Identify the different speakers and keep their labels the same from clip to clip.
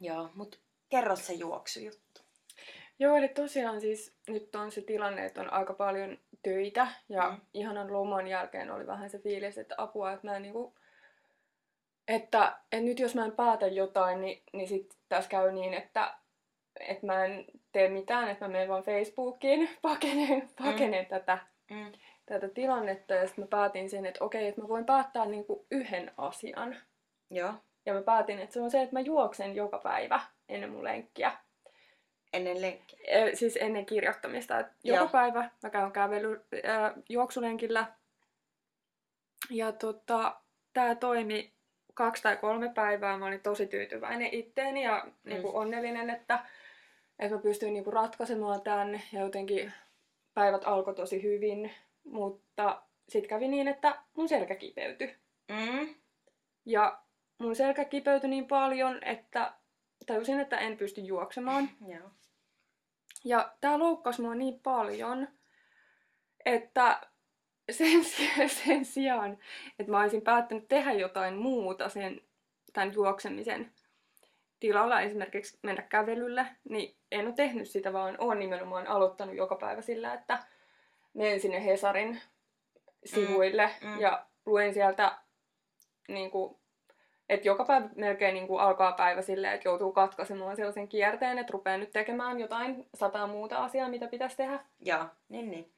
Speaker 1: Joo, mutta kerro se juoksujuttu.
Speaker 2: Joo, eli tosiaan siis nyt on se tilanne, että on aika paljon töitä ja mm. ihanan loman jälkeen oli vähän se fiilis, että apua, että mä en niinku, että, että nyt jos mä en päätä jotain, niin, niin sitten tässä käy niin, että, että mä en tee mitään, että mä menen vaan Facebookiin, pakenen, pakenen mm. tätä, mm. tätä tilannetta ja sitten mä päätin sen, että okei, että mä voin päättää niinku yhden asian.
Speaker 1: Joo.
Speaker 2: Ja mä päätin, että se on se, että mä juoksen joka päivä ennen mun lenkkiä.
Speaker 1: Ennen lenkkiä?
Speaker 2: E, siis ennen kirjoittamista. Et joka Joo. päivä mä käyn kävely, äh, juoksulenkillä. Ja tota, tää toimi kaksi tai kolme päivää. Mä olin tosi tyytyväinen itteeni ja mm. niinku onnellinen, että, että mä pystyin niinku ratkaisemaan tämän. Ja jotenkin päivät alkoi tosi hyvin. Mutta sitten kävi niin, että mun selkä kipeytyi. Mm. Ja mun selkä kipeytyi niin paljon, että tajusin, että en pysty juoksemaan.
Speaker 1: Joo.
Speaker 2: Ja tää loukkasi mua niin paljon, että sen, sen sijaan, että mä olisin päättänyt tehdä jotain muuta sen tämän juoksemisen tilalla, esimerkiksi mennä kävelylle, niin en ole tehnyt sitä, vaan olen nimenomaan aloittanut joka päivä sillä, että menen sinne Hesarin sivuille mm, mm. ja luen sieltä niin kuin, et joka päivä melkein niin kuin alkaa päivä silleen, että joutuu katkaisemaan sellaisen kierteen, että rupeaa nyt tekemään jotain sataa muuta asiaa, mitä pitäisi tehdä.
Speaker 1: Joo, niin niin.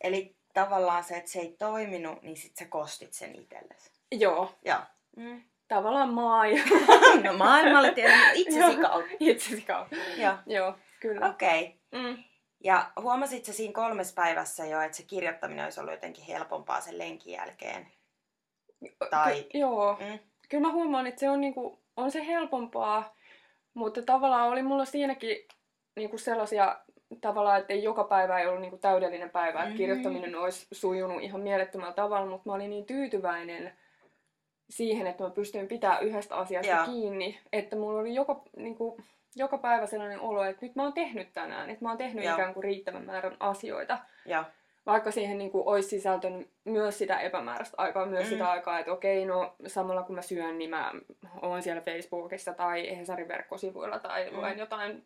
Speaker 1: Eli tavallaan se, että se ei toiminut, niin sit sä kostit sen itsellesi.
Speaker 2: Joo.
Speaker 1: Joo. Mm.
Speaker 2: Tavallaan maailma.
Speaker 1: no maailmalle tiedän itsesi kautta.
Speaker 2: itsesi kautta.
Speaker 1: Joo.
Speaker 2: Joo, kyllä.
Speaker 1: Okei. Okay. Mm. Ja huomasit sä siinä kolmes päivässä jo, että se kirjoittaminen olisi ollut jotenkin helpompaa sen lenkin jälkeen? Tai...
Speaker 2: Ky- joo. Mm kyllä mä huomaan, että se on, niinku, on se helpompaa, mutta tavallaan oli mulla siinäkin niinku sellaisia tavallaan, että ei joka päivä ei ollut niinku täydellinen päivä, että kirjoittaminen olisi sujunut ihan mielettömällä tavalla, mutta mä olin niin tyytyväinen siihen, että mä pystyin pitämään yhdestä asiasta ja. kiinni, että mulla oli joka, niinku, joka päivä sellainen olo, että nyt mä oon tehnyt tänään, että mä oon tehnyt ja. ikään kuin riittävän määrän asioita.
Speaker 1: Ja
Speaker 2: vaikka siihen niin kuin, olisi sisältynyt myös sitä epämääräistä aikaa, myös mm. sitä aikaa, että okei, no samalla kun mä syön, niin mä oon siellä Facebookissa tai Hesarin verkkosivuilla tai mm. luen jotain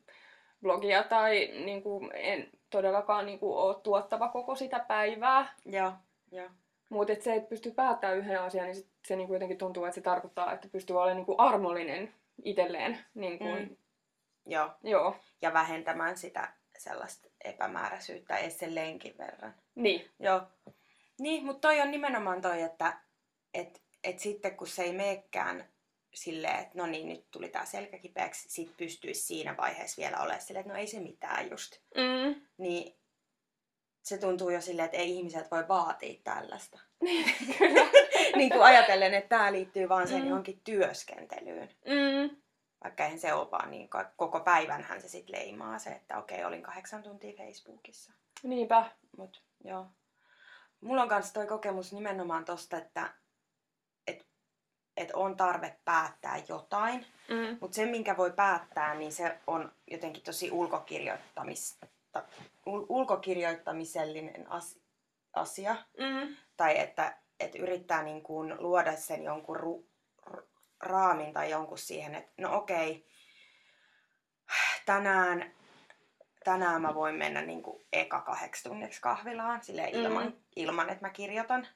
Speaker 2: blogia tai niin kuin, en todellakaan niin kuin, ole tuottava koko sitä päivää.
Speaker 1: Joo, joo.
Speaker 2: Mutta se, että pystyy päättämään yhden asian, niin se, se niin kuin jotenkin tuntuu, että se tarkoittaa, että pystyy olemaan niin kuin armollinen itselleen. Niin kuin, mm.
Speaker 1: Joo.
Speaker 2: Joo.
Speaker 1: Ja vähentämään sitä sellaista epämääräisyyttä edes sen lenkin verran.
Speaker 2: Niin.
Speaker 1: Joo. Niin, mutta toi on nimenomaan toi, että et, et sitten kun se ei meekään silleen, että no niin, nyt tuli tää selkäkipeäksi, sit pystyisi siinä vaiheessa vielä olemaan silleen, että no ei se mitään just.
Speaker 2: Mm.
Speaker 1: Niin se tuntuu jo silleen, että ei ihmiset voi vaatia tällaista. niin kuin ajatellen, että tämä liittyy vaan sen mm. johonkin työskentelyyn.
Speaker 2: Mm
Speaker 1: vaikka eihän se ole vaan niin koko päivänhän se sitten leimaa se, että okei, olin kahdeksan tuntia Facebookissa.
Speaker 2: Niinpä.
Speaker 1: Mut, joo. Mulla on kanssa toi kokemus nimenomaan tosta, että et, et on tarve päättää jotain,
Speaker 2: mm.
Speaker 1: mutta se, minkä voi päättää, niin se on jotenkin tosi ulkokirjoittamista, ul- ulkokirjoittamisellinen as, asia.
Speaker 2: Mm.
Speaker 1: Tai että et yrittää niin kuin luoda sen jonkun ru- raamin tai jonkun siihen, että no okei, tänään, tänään mä voin mennä niin kuin eka kahdeksi tunniksi kahvilaan sille ilman, mm. ilman, että mä kirjoitan.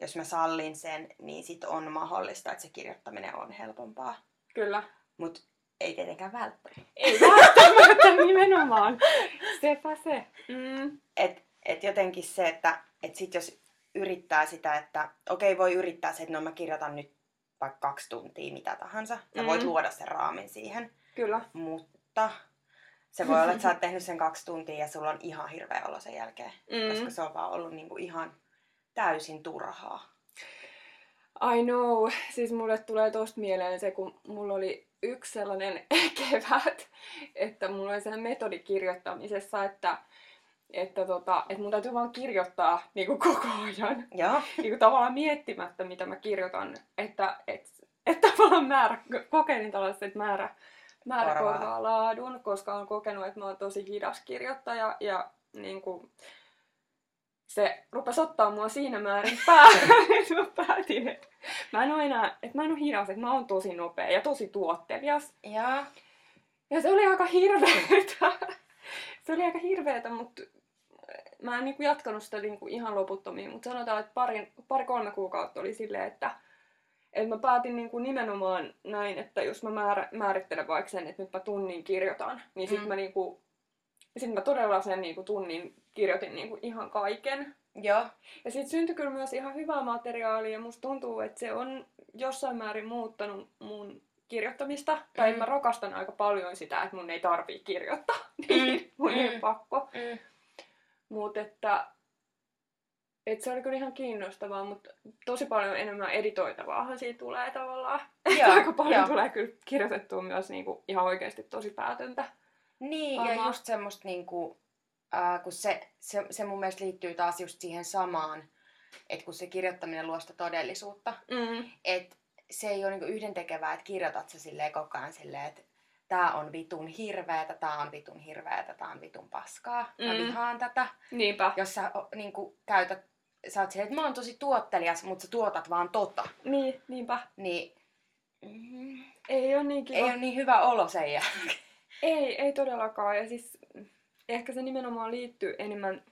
Speaker 1: Jos mä sallin sen, niin sit on mahdollista, että se kirjoittaminen on helpompaa.
Speaker 2: Kyllä.
Speaker 1: Mut ei tietenkään välttämättä.
Speaker 2: Ei välttämättä nimenomaan. Sepä se. Mm.
Speaker 1: Et, et jotenkin se, että et sit jos yrittää sitä, että okei okay, voi yrittää se, että no mä kirjoitan nyt vaikka kaksi tuntia, mitä tahansa. Sä mm. voit luoda sen raamin siihen.
Speaker 2: Kyllä.
Speaker 1: Mutta se voi olla, että sä oot tehnyt sen kaksi tuntia ja sulla on ihan hirveä olo sen jälkeen. Mm. Koska se on vaan ollut niinku ihan täysin turhaa.
Speaker 2: I know. Siis mulle tulee tosta mieleen se, kun mulla oli yksi sellainen kevät, että mulla oli sellainen metodi kirjoittamisessa, että että, tota, että mun täytyy vaan kirjoittaa niin kuin koko ajan.
Speaker 1: Joo.
Speaker 2: Niin kuin tavallaan miettimättä, mitä mä kirjoitan. Että et, et tavallaan määrä, kokeilin tällaista, että määrä, määrä korvaa. korvaa laadun, koska olen kokenut, että mä oon tosi hidas kirjoittaja ja niin kuin, se rupesi ottaa mua siinä määrin päähän, että mä päätin, että mä en ole enää, että mä en ole hidas, että mä oon tosi nopea ja tosi tuottelias.
Speaker 1: Ja.
Speaker 2: Ja se oli aika hirveetä. se oli aika hirveetä, mutta mä en niinku jatkanut sitä niinku ihan loputtomiin, mutta sanotaan, että pari, pari kolme kuukautta oli silleen, että, että mä päätin niinku nimenomaan näin, että jos mä määrä, määrittelen vaikka sen, että nyt mä tunnin kirjoitan, niin sit mm. mä niinku, sit mä todella sen niinku tunnin kirjoitin niinku ihan kaiken.
Speaker 1: Joo.
Speaker 2: Ja siitä syntyi kyllä myös ihan hyvää materiaalia ja musta tuntuu, että se on jossain määrin muuttanut mun kirjoittamista. Mm. Tai mä rakastan aika paljon sitä, että mun ei tarvii kirjoittaa. niin mm. mun ei mm. pakko. Mm. Mutta että, että se oli kyllä ihan kiinnostavaa, mutta tosi paljon enemmän editoitavaahan siitä tulee tavallaan. Joo, aika paljon jo. tulee kyllä kirjoitettua myös niinku ihan oikeasti tosi päätöntä.
Speaker 1: Niin, Varmaan. ja just semmoista niinku, äh, kun se, se, se mun mielestä liittyy taas just siihen samaan, että kun se kirjoittaminen luo sitä todellisuutta, mm. että se ei ole niinku yhdentekevää, että kirjoitat sä silleen koko ajan silleen, että tää on vitun hirveetä, tää on vitun hirveetä, tää on vitun paskaa, mä mm. vihaan tätä.
Speaker 2: Niinpä.
Speaker 1: Jos sä niin kuin, käytät, sä oot silleen, että mä oon tosi tuottelias, mutta sä tuotat vaan tota.
Speaker 2: Niin, niinpä.
Speaker 1: Niin.
Speaker 2: Mm, ei ole niin kiva.
Speaker 1: Ei ole niin hyvä olo sen jälkeen.
Speaker 2: Ei, ei todellakaan. Ja siis ehkä se nimenomaan liittyy enemmän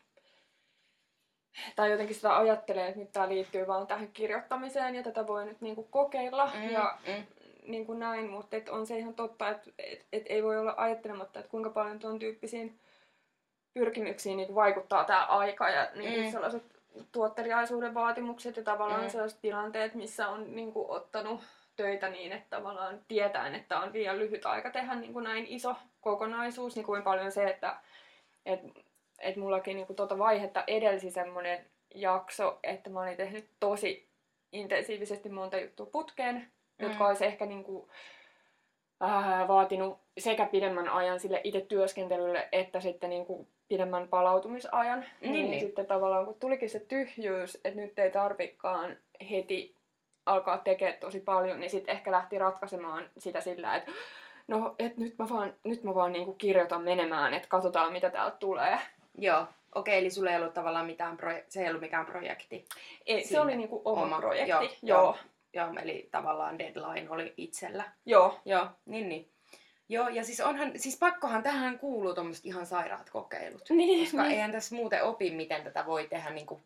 Speaker 2: tai jotenkin sitä ajattelee, että nyt tämä liittyy vaan tähän kirjoittamiseen ja tätä voi nyt niinku kokeilla mm, ja mm. Niinku näin, mutta et on se ihan totta, että et, et ei voi olla ajattelematta, että kuinka paljon tuon tyyppisiin pyrkimyksiin niinku vaikuttaa tämä aika ja niinku mm. sellaiset tuotteliaisuuden vaatimukset ja tavallaan mm. sellaiset tilanteet, missä on niinku ottanut töitä niin, että tavallaan tietäen, että on liian lyhyt aika tehdä niin kuin näin iso kokonaisuus, niin kuin paljon se, että et että mullakin niinku tota vaihetta edelsi semmoinen jakso, että mä olin tehnyt tosi intensiivisesti monta juttua putkeen, mm. jotka olisi ehkä niinku, äh, vaatinut sekä pidemmän ajan sille itse työskentelylle, että sitten niinku pidemmän palautumisajan. Niin, niin, niin sitten tavallaan kun tulikin se tyhjyys, että nyt ei tarvikaan heti alkaa tekemään tosi paljon, niin sitten ehkä lähti ratkaisemaan sitä sillä, että no, et nyt mä vaan, nyt mä vaan niinku kirjoitan menemään, että katsotaan mitä täältä tulee.
Speaker 1: Joo, okei, eli sulla ei ollut tavallaan mitään, proje- se ei ollut mikään projekti.
Speaker 2: Ei, se oli niinku oma, oma projekti,
Speaker 1: joo, joo. joo. Joo, eli tavallaan deadline oli itsellä.
Speaker 2: Joo.
Speaker 1: Joo, niin niin. Joo, ja siis onhan, siis pakkohan tähän kuuluu tuommoiset ihan sairaat kokeilut.
Speaker 2: Niin,
Speaker 1: koska niin. eihän tässä muuten opi, miten tätä voi tehdä niinku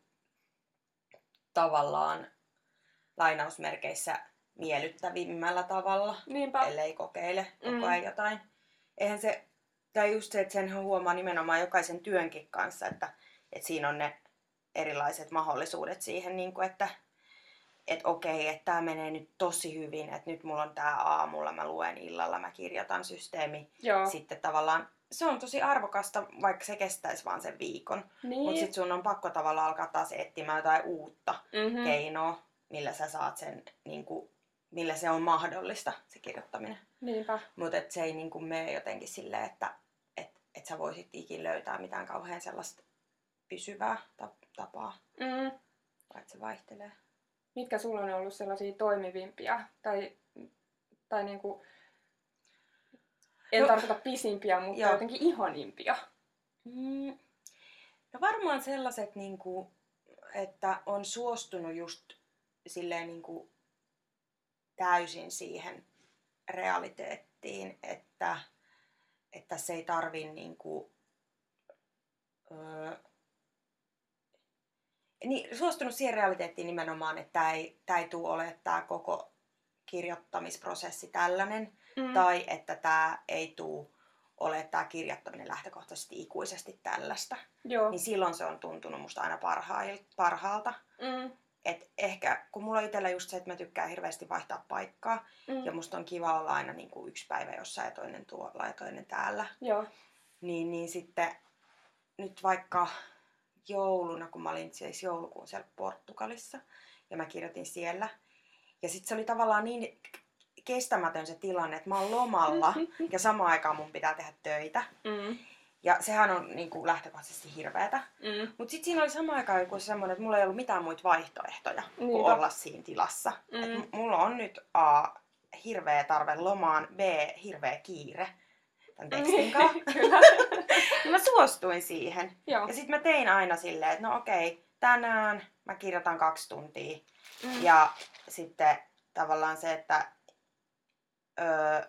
Speaker 1: tavallaan lainausmerkeissä miellyttävimmällä tavalla.
Speaker 2: Niinpä.
Speaker 1: Ellei kokeile koko mm. ajan jotain. Eihän se tai just se, että sen huomaa nimenomaan jokaisen työnkin kanssa, että, että siinä on ne erilaiset mahdollisuudet siihen, niin kuin, että että okei, että tämä menee nyt tosi hyvin, että nyt mulla on tämä aamulla, mä luen illalla, mä kirjoitan systeemi.
Speaker 2: Joo.
Speaker 1: Sitten tavallaan se on tosi arvokasta, vaikka se kestäisi vaan sen viikon. Niin. Mutta sitten sun on pakko tavallaan alkaa taas etsimään jotain uutta mm-hmm. keinoa, millä sä saat sen, niin kuin, millä se on mahdollista, se kirjoittaminen.
Speaker 2: Niinpä.
Speaker 1: Mutta se ei niin kuin mene jotenkin silleen, että et sä voisit ikin löytää mitään kauhean sellaista pysyvää tapaa.
Speaker 2: Mm.
Speaker 1: Vai se vaihtelee.
Speaker 2: Mitkä sulla on ollut sellaisia toimivimpia tai, tai niinku, en no, tarkoita pisimpiä, mutta joo. jotenkin ihanimpia?
Speaker 1: Mm. No varmaan sellaiset, niinku, että on suostunut just silleen niinku täysin siihen realiteettiin, että että se ei tarvi niin kuin, öö, niin, suostunut siihen realiteettiin nimenomaan, että tämä ei, tämä ei tule ole tämä koko kirjoittamisprosessi tällainen, mm. tai että tämä ei tule ole tämä kirjoittaminen lähtökohtaisesti ikuisesti tällaista.
Speaker 2: Joo.
Speaker 1: Niin silloin se on tuntunut musta aina parhaalta.
Speaker 2: Mm.
Speaker 1: Et ehkä, kun mulla on itsellä just se, että mä tykkään hirveästi vaihtaa paikkaa, mm. ja musta on kiva olla aina niin kuin yksi päivä jossain ja toinen tuolla ja toinen täällä.
Speaker 2: Joo.
Speaker 1: Niin, niin sitten nyt vaikka jouluna, kun mä olin siis joulukuun siellä Portugalissa, ja mä kirjoitin siellä. Ja sitten se oli tavallaan niin kestämätön se tilanne, että mä oon lomalla, ja samaan aikaan mun pitää tehdä töitä.
Speaker 2: Mm.
Speaker 1: Ja sehän on niin kuin, lähtökohtaisesti hirveetä.
Speaker 2: Mm.
Speaker 1: Mutta sitten siinä oli sama aikaan joku semmoinen, että mulla ei ollut mitään muita vaihtoehtoja Niinpä. kuin olla siinä tilassa. Mm. Et mulla on nyt A, hirveä tarve lomaan, B, hirveä kiire tämän tekstin kanssa. niin mä suostuin siihen.
Speaker 2: Joo.
Speaker 1: Ja sitten mä tein aina silleen, että no okei, tänään mä kirjoitan kaksi tuntia. Mm. Ja sitten tavallaan se, että öö,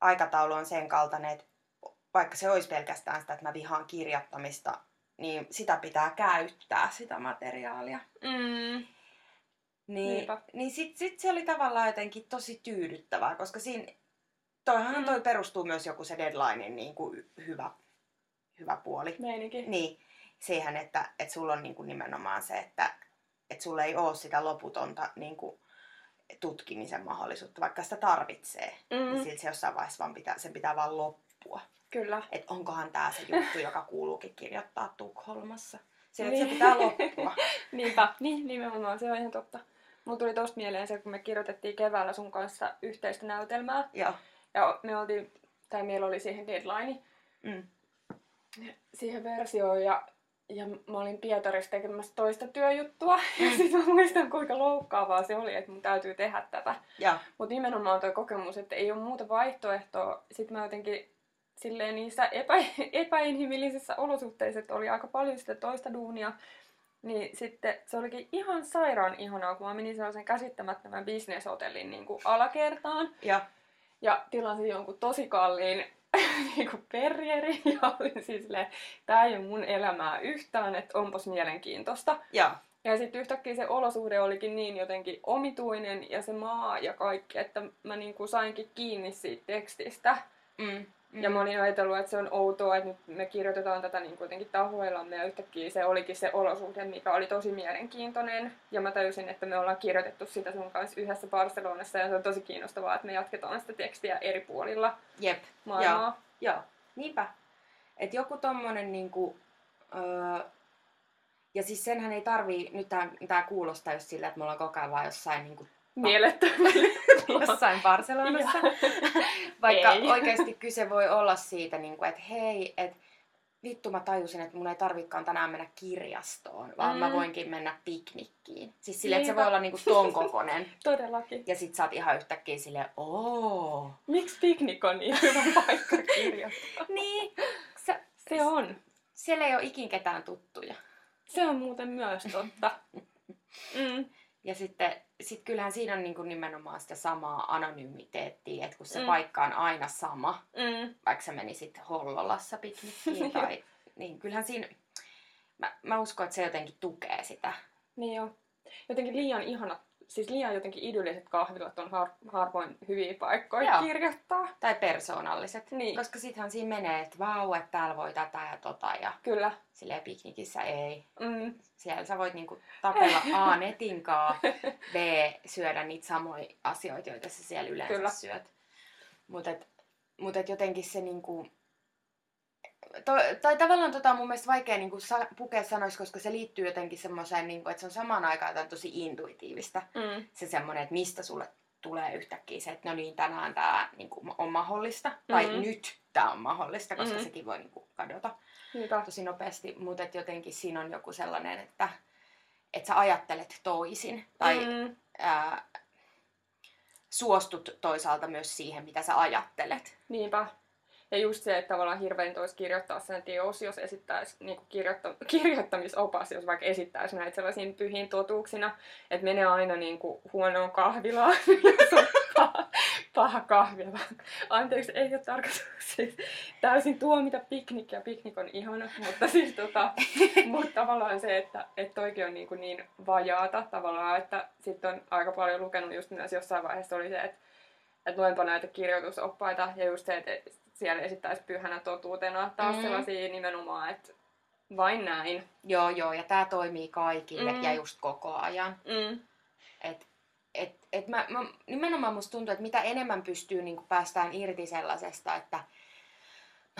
Speaker 1: aikataulu on sen kaltainen, että vaikka se olisi pelkästään sitä, että mä vihaan kirjoittamista, niin sitä pitää käyttää, sitä materiaalia.
Speaker 2: Mm.
Speaker 1: Niin,
Speaker 2: Niinpä.
Speaker 1: niin sit, sit se oli tavallaan jotenkin tosi tyydyttävää, koska siinä, toihan
Speaker 2: Mm.
Speaker 1: toi perustuu myös joku se deadlinein niin kuin hyvä, hyvä puoli.
Speaker 2: Meininki.
Speaker 1: Niin, siihen, että, että sulla on niin kuin nimenomaan se, että, että sulla ei ole sitä loputonta niin kuin tutkimisen mahdollisuutta, vaikka sitä tarvitsee. Mm. Niin silti se jossain vaiheessa vaan pitää, sen pitää vaan loppua.
Speaker 2: Kyllä.
Speaker 1: Että onkohan tämä se juttu, joka kuuluukin kirjoittaa Tukholmassa. Sillä,
Speaker 2: Niin.
Speaker 1: se pitää loppua.
Speaker 2: Niinpä, niin nimenomaan, se on ihan totta. Mulla tuli tosta mieleen se, kun me kirjoitettiin keväällä sun kanssa yhteistä näytelmää.
Speaker 1: Joo.
Speaker 2: Ja me oltiin, tai meillä oli siihen deadline,
Speaker 1: Mm.
Speaker 2: siihen versioon. Ja, ja mä olin Pietarissa tekemässä toista työjuttua. Ja sit mä muistan, kuinka loukkaavaa se oli, että mun täytyy tehdä tätä. Mutta nimenomaan tuo kokemus, että ei ole muuta vaihtoehtoa. Sitten mä jotenkin silleen niissä epä, epäinhimillisissä olosuhteissa, että oli aika paljon sitä toista duunia, niin sitten se olikin ihan sairaan ihanaa, kun mä menin sellaisen käsittämättömän bisneshotellin niin kuin alakertaan
Speaker 1: Joo.
Speaker 2: Ja tilasin jonkun tosi kalliin niin kuin perjeri ja olin siis silleen, tää ei ole mun elämää yhtään, että onpas mielenkiintoista.
Speaker 1: Joo.
Speaker 2: Ja sitten yhtäkkiä se olosuhde olikin niin jotenkin omituinen ja se maa ja kaikki, että mä niinku sainkin kiinni siitä tekstistä.
Speaker 1: Mm.
Speaker 2: Mm. Ja mä olin ajatellut, että se on outoa, että nyt me kirjoitetaan tätä niin kuitenkin tahoillamme ja yhtäkkiä se olikin se olosuhde, mikä oli tosi mielenkiintoinen. Ja mä tajusin, että me ollaan kirjoitettu sitä sun kanssa yhdessä Barcelonassa ja se on tosi kiinnostavaa, että me jatketaan sitä tekstiä eri puolilla
Speaker 1: Jep.
Speaker 2: maailmaa.
Speaker 1: Joo. Niinpä. Että joku tommonen niinku... Öö, ja siis senhän ei tarvii, nyt tää, tää kuulostaa just sillä, että me ollaan koko ajan vaan jossain niinku
Speaker 2: Mielettömästi.
Speaker 1: jossain Barcelonassa. Vaikka
Speaker 2: Ei.
Speaker 1: oikeasti kyse voi olla siitä, niin kuin, että hei, että vittu mä tajusin, että mun ei tarvikaan tänään mennä kirjastoon, vaan mm. mä voinkin mennä piknikkiin. Siis silleen, että se voi olla niinku ton kokonen.
Speaker 2: Todellakin.
Speaker 1: Ja sit sä oot ihan yhtäkkiä silleen, oo.
Speaker 2: Miksi piknik on niin hyvä paikka kirjoittaa?
Speaker 1: Niin, sä,
Speaker 2: Se on.
Speaker 1: siellä ei ole ikin ketään tuttuja.
Speaker 2: Se on muuten myös totta. Mm.
Speaker 1: Ja sitten sit kyllähän siinä on niinku nimenomaan sitä samaa anonymiteettiä, että kun se
Speaker 2: Mm.
Speaker 1: mm. paikka on aina sama,
Speaker 2: Mm.
Speaker 1: vaikka sä menisit Hollolassa piknikkiin tai... niin kyllähän siinä... Mä, mä uskon, että se jotenkin tukee sitä.
Speaker 2: Niin joo. Jotenkin liian ihanat, siis liian jotenkin idylliset kahvilat on har, harvoin hyviä paikkoja
Speaker 1: Joo.
Speaker 2: kirjoittaa.
Speaker 1: Tai persoonalliset.
Speaker 2: Niin.
Speaker 1: Koska sittenhän siinä menee, että vau, että täällä voi tätä ja tota ja
Speaker 2: Kyllä.
Speaker 1: silleen piknikissä ei.
Speaker 2: Mm.
Speaker 1: Siellä sä voit niinku tapella A netin kaa, B syödä niitä samoja asioita, joita sä siellä yleensä
Speaker 2: Kyllä.
Speaker 1: syöt. Mutta et, mut et jotenkin se niinku... To, tai tavallaan tota on mun mielestä vaikea niinku sa, pukea sanoiksi, koska se liittyy jotenkin semmoiseen, niinku, että se on samaan aikaan jotain tosi intuitiivista.
Speaker 2: Mm.
Speaker 1: Se semmoinen, että mistä sulle tulee yhtäkkiä se, että no niin, tänään tämä niinku, on mahdollista. Tai
Speaker 2: Mhm.
Speaker 1: nyt tämä on mahdollista, koska
Speaker 2: Mhm.
Speaker 1: sekin voi niinku, kadota
Speaker 2: Niinpä.
Speaker 1: tosi nopeasti, mutta jotenkin siinä on joku sellainen, että et sä ajattelet toisin tai mm.
Speaker 2: Mm.
Speaker 1: ää, suostut toisaalta myös siihen, mitä sä ajattelet.
Speaker 2: Niinpä. Ja just se, että tavallaan hirveän olisi kirjoittaa sen teos, jos esittäisi niin kirjoitta- kirjoittamisopas, jos vaikka esittäisi näitä sellaisiin pyhiin totuuksina, että menee aina niin kuin huonoon kahvilaan, paha, paha kahvila. Anteeksi, ei ole tarkoitus siis täysin tuomita piknikkiä, piknik on ihana, mutta siis tota, mutta tavallaan se, että, että toikin on niin, kuin niin vajaata tavallaan, että sitten on aika paljon lukenut just myös jossain vaiheessa oli se, että että luenpa näitä kirjoitusoppaita ja just se, että siellä esittäisi pyhänä totuutena taas
Speaker 1: Mm.
Speaker 2: sellaisia nimenomaan, että vain näin.
Speaker 1: Joo, joo, ja tämä toimii kaikille
Speaker 2: Mm.
Speaker 1: ja just koko ajan.
Speaker 2: Mm.
Speaker 1: Et, et, et mä, mä, nimenomaan musta tuntuu, että mitä enemmän pystyy niin päästään irti sellaisesta, että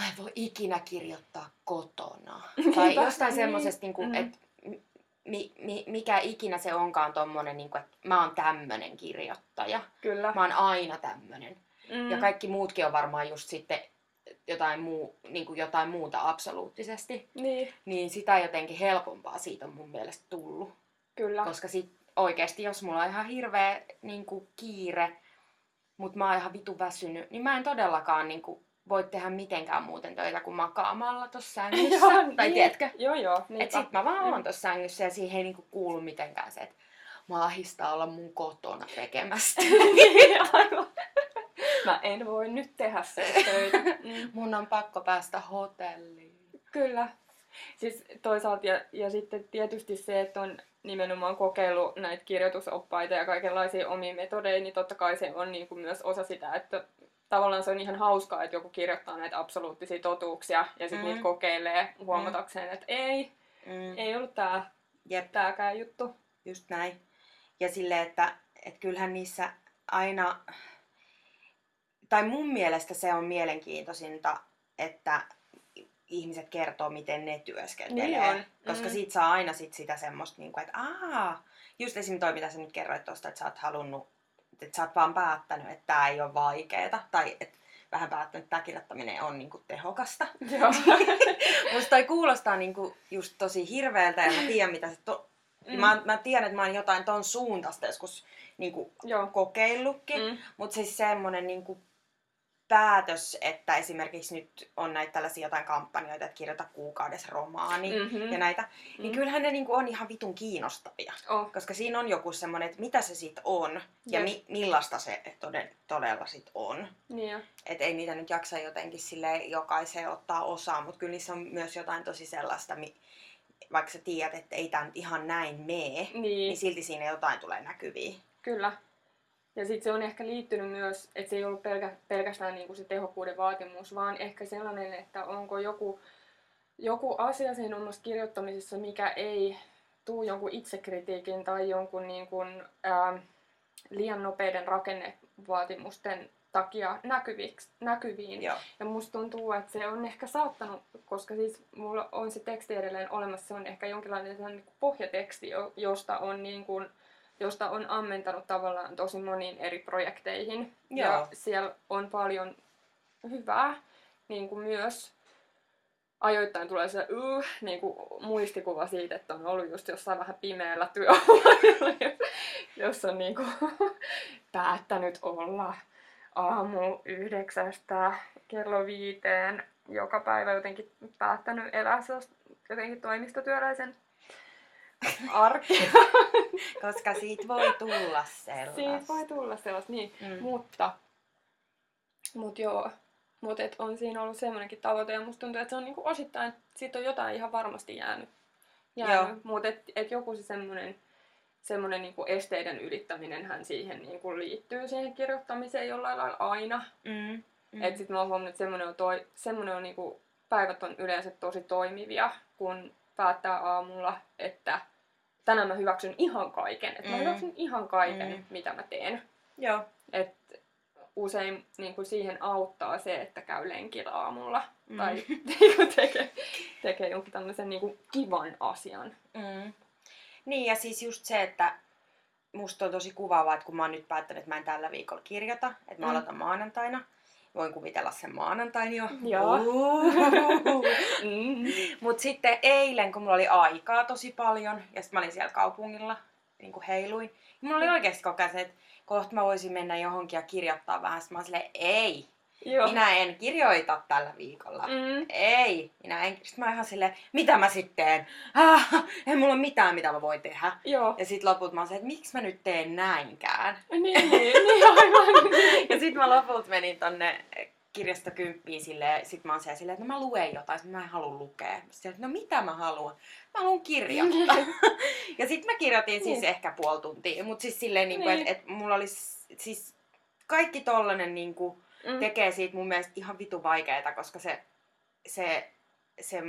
Speaker 1: mä en voi ikinä kirjoittaa kotona. tai jostain semmoisesta, niin
Speaker 2: Mm.
Speaker 1: että mi, mi, mikä ikinä se onkaan tommonen, niin kuin, että mä oon tämmönen kirjoittaja.
Speaker 2: Kyllä.
Speaker 1: Mä oon aina tämmönen.
Speaker 2: Mm.
Speaker 1: Ja kaikki muutkin on varmaan just sitten jotain, muu, niin kuin jotain muuta absoluuttisesti.
Speaker 2: Niin,
Speaker 1: Niin sitä jotenkin helpompaa siitä on mun mielestä tullut.
Speaker 2: kyllä.
Speaker 1: Koska sit oikeesti, jos mulla on ihan hirveä niin kuin, kiire, mutta mä oon ihan vitu väsynyt, niin mä en todellakaan niin kuin, voi tehdä mitenkään muuten töitä kuin makaamalla tossa sängyssä.
Speaker 2: Joo,
Speaker 1: tai
Speaker 2: niin.
Speaker 1: tiedätkö?
Speaker 2: Joo, joo.
Speaker 1: Et
Speaker 2: Niinpä.
Speaker 1: sit mä vaan
Speaker 2: Mm.
Speaker 1: oon tossa sängyssä ja siihen ei niinku kuulu mitenkään se, että mä ahistaa olla mun kotona tekemästä.
Speaker 2: Niin, Aivan. mä en voi nyt tehdä sen töitä. Mm.
Speaker 1: Mun on pakko päästä hotelliin.
Speaker 2: Kyllä. Siis toisaalta ja, ja sitten tietysti se, että on nimenomaan kokeillut näitä kirjoitusoppaita ja kaikenlaisia omia metodeja, niin totta kai se on niin kuin myös osa sitä, että tavallaan se on ihan hauskaa, että joku kirjoittaa näitä absoluuttisia totuuksia ja sitten mm. niitä kokeilee huomatakseen, että ei, mm. ei ollut tää,
Speaker 1: Jep.
Speaker 2: tääkään juttu.
Speaker 1: Just näin. Ja sille, että, että kyllähän niissä aina, tai mun mielestä se on mielenkiintoisinta, että ihmiset kertoo, miten ne työskentelee.
Speaker 2: Niin on.
Speaker 1: Koska
Speaker 2: Mm.
Speaker 1: siitä saa aina sit sitä semmoista, niin kuin, että aah, just esim. toi, mitä sä nyt kerroit tuosta, että sä oot halunnut, että sä oot vaan päättänyt, että tää ei ole vaikeeta, tai että vähän päättänyt, että tämä kirjoittaminen on niin kuin tehokasta.
Speaker 2: Joo.
Speaker 1: Musta toi kuulostaa niinku just tosi hirveältä ja mä tiedän mitä se to...
Speaker 2: Mm.
Speaker 1: Mä, mä tiedän, että mä oon jotain ton suuntaista joskus niinku
Speaker 2: Joo.
Speaker 1: kokeillutkin.
Speaker 2: Mm.
Speaker 1: Mutta siis semmonen niinku päätös, että esimerkiksi nyt on näitä tällaisia jotain kampanjoita, että kirjoita kuukaudessa romaani
Speaker 2: Mhm.
Speaker 1: ja näitä, niin
Speaker 2: Mm.
Speaker 1: kyllähän ne niinku on ihan vitun kiinnostavia.
Speaker 2: Oh.
Speaker 1: Koska siinä on joku semmonen, että mitä se sit on ja mi- millaista se toden, todella sit on.
Speaker 2: Niin jo.
Speaker 1: Et ei niitä nyt jaksa jotenkin sille jokaiseen ottaa osaa, mutta kyllä niissä on myös jotain tosi sellaista, mi- vaikka sä tiedät, että ei tämä nyt ihan näin mee,
Speaker 2: Niin.
Speaker 1: niin silti siinä jotain tulee näkyviin.
Speaker 2: Kyllä. Ja sitten se on ehkä liittynyt myös, että se ei ollut pelkä, pelkästään niinku se tehokkuuden vaatimus, vaan ehkä sellainen, että onko joku, joku asia siinä omassa kirjoittamisessa, mikä ei tuu jonkun itsekritiikin tai jonkun niin kuin, ää, liian nopeiden rakennevaatimusten takia näkyviksi, näkyviin.
Speaker 1: Joo.
Speaker 2: Ja musta tuntuu, että se on ehkä saattanut, koska siis mulla on se teksti edelleen olemassa, se on ehkä jonkinlainen niin kuin pohjateksti, jo- josta on, niin kuin, josta on ammentanut tavallaan tosi moniin eri projekteihin. Ja
Speaker 1: Joo.
Speaker 2: siellä on paljon hyvää niin kuin myös. Ajoittain tulee se uh, niin kuin muistikuva siitä, että on ollut just jossain vähän pimeällä työhuoneella, jossa on niin kuin päättänyt olla aamu yhdeksästä kello viiteen joka päivä jotenkin päättänyt elää jotenkin toimistotyöläisen arkea.
Speaker 1: Koska siitä voi tulla sellaista.
Speaker 2: Siitä voi tulla sellaista, niin.
Speaker 1: Mm.
Speaker 2: Mutta, mut joo, mut et on siinä ollut semmoinenkin tavoite ja musta tuntuu, että se on niinku osittain, siitä on jotain ihan varmasti jäänyt.
Speaker 1: Joo.
Speaker 2: jäänyt. Mutta et, et joku se semmoinen semmoinen niinku esteiden ylittäminen hän siihen niinku liittyy siihen kirjoittamiseen jollain lailla aina.
Speaker 1: Mm. Mm.
Speaker 2: Et sit mä oon huomannut, että semmonen on, toi, semmonen on niinku, päivät on yleensä tosi toimivia, kun päättää aamulla, että tänään mä hyväksyn ihan kaiken. Että mä
Speaker 1: Mm.
Speaker 2: hyväksyn ihan kaiken,
Speaker 1: Mm.
Speaker 2: mitä mä teen.
Speaker 1: Joo.
Speaker 2: Et usein niinku, siihen auttaa se, että käy lenkillä aamulla.
Speaker 1: Mm.
Speaker 2: Tai niinku, tekee, tekee jonkin tämmöisen niinku, kivan asian.
Speaker 1: Mm. Niin ja siis just se, että musta on tosi kuvaavaa, että kun mä oon nyt päättänyt, että mä en tällä viikolla kirjoita, että mä
Speaker 2: Mm.
Speaker 1: aloitan maanantaina. Voin kuvitella sen maanantain jo.
Speaker 2: Joo. Mm.
Speaker 1: Mut sitten eilen, kun mulla oli aikaa tosi paljon, ja sitten mä olin siellä kaupungilla, niin kuin heiluin, niin mulla oli oikeasti koko ajan se, että kohta mä voisin mennä johonkin ja kirjoittaa vähän. Sitten mä olin silleen, ei,
Speaker 2: Joo.
Speaker 1: minä en kirjoita tällä viikolla.
Speaker 2: Mm.
Speaker 1: Ei, minä en. Sitten mä ihan silleen, mitä mä sitten teen? Ah, ei mulla ole mitään, mitä mä voin tehdä.
Speaker 2: Joo.
Speaker 1: Ja sitten lopulta mä oon se, että miksi mä nyt teen näinkään?
Speaker 2: Niin, niin, niin aivan.
Speaker 1: Ja sitten mä lopulta menin tonne kirjastokymppiin silleen, sit mä oon siellä silleen, että no mä luen jotain, sit mä en halua lukea. Sitten että no mitä mä haluan? Mä haluan kirjoittaa. ja sitten mä kirjoitin siis
Speaker 2: Niin.
Speaker 1: ehkä puoli tuntia, mutta siis silleen, niin
Speaker 2: Niin.
Speaker 1: että et mulla oli siis kaikki tollanen niin kuin,
Speaker 2: Mm.
Speaker 1: tekee siitä mun mielestä ihan vitu vaikeeta, koska se, se, se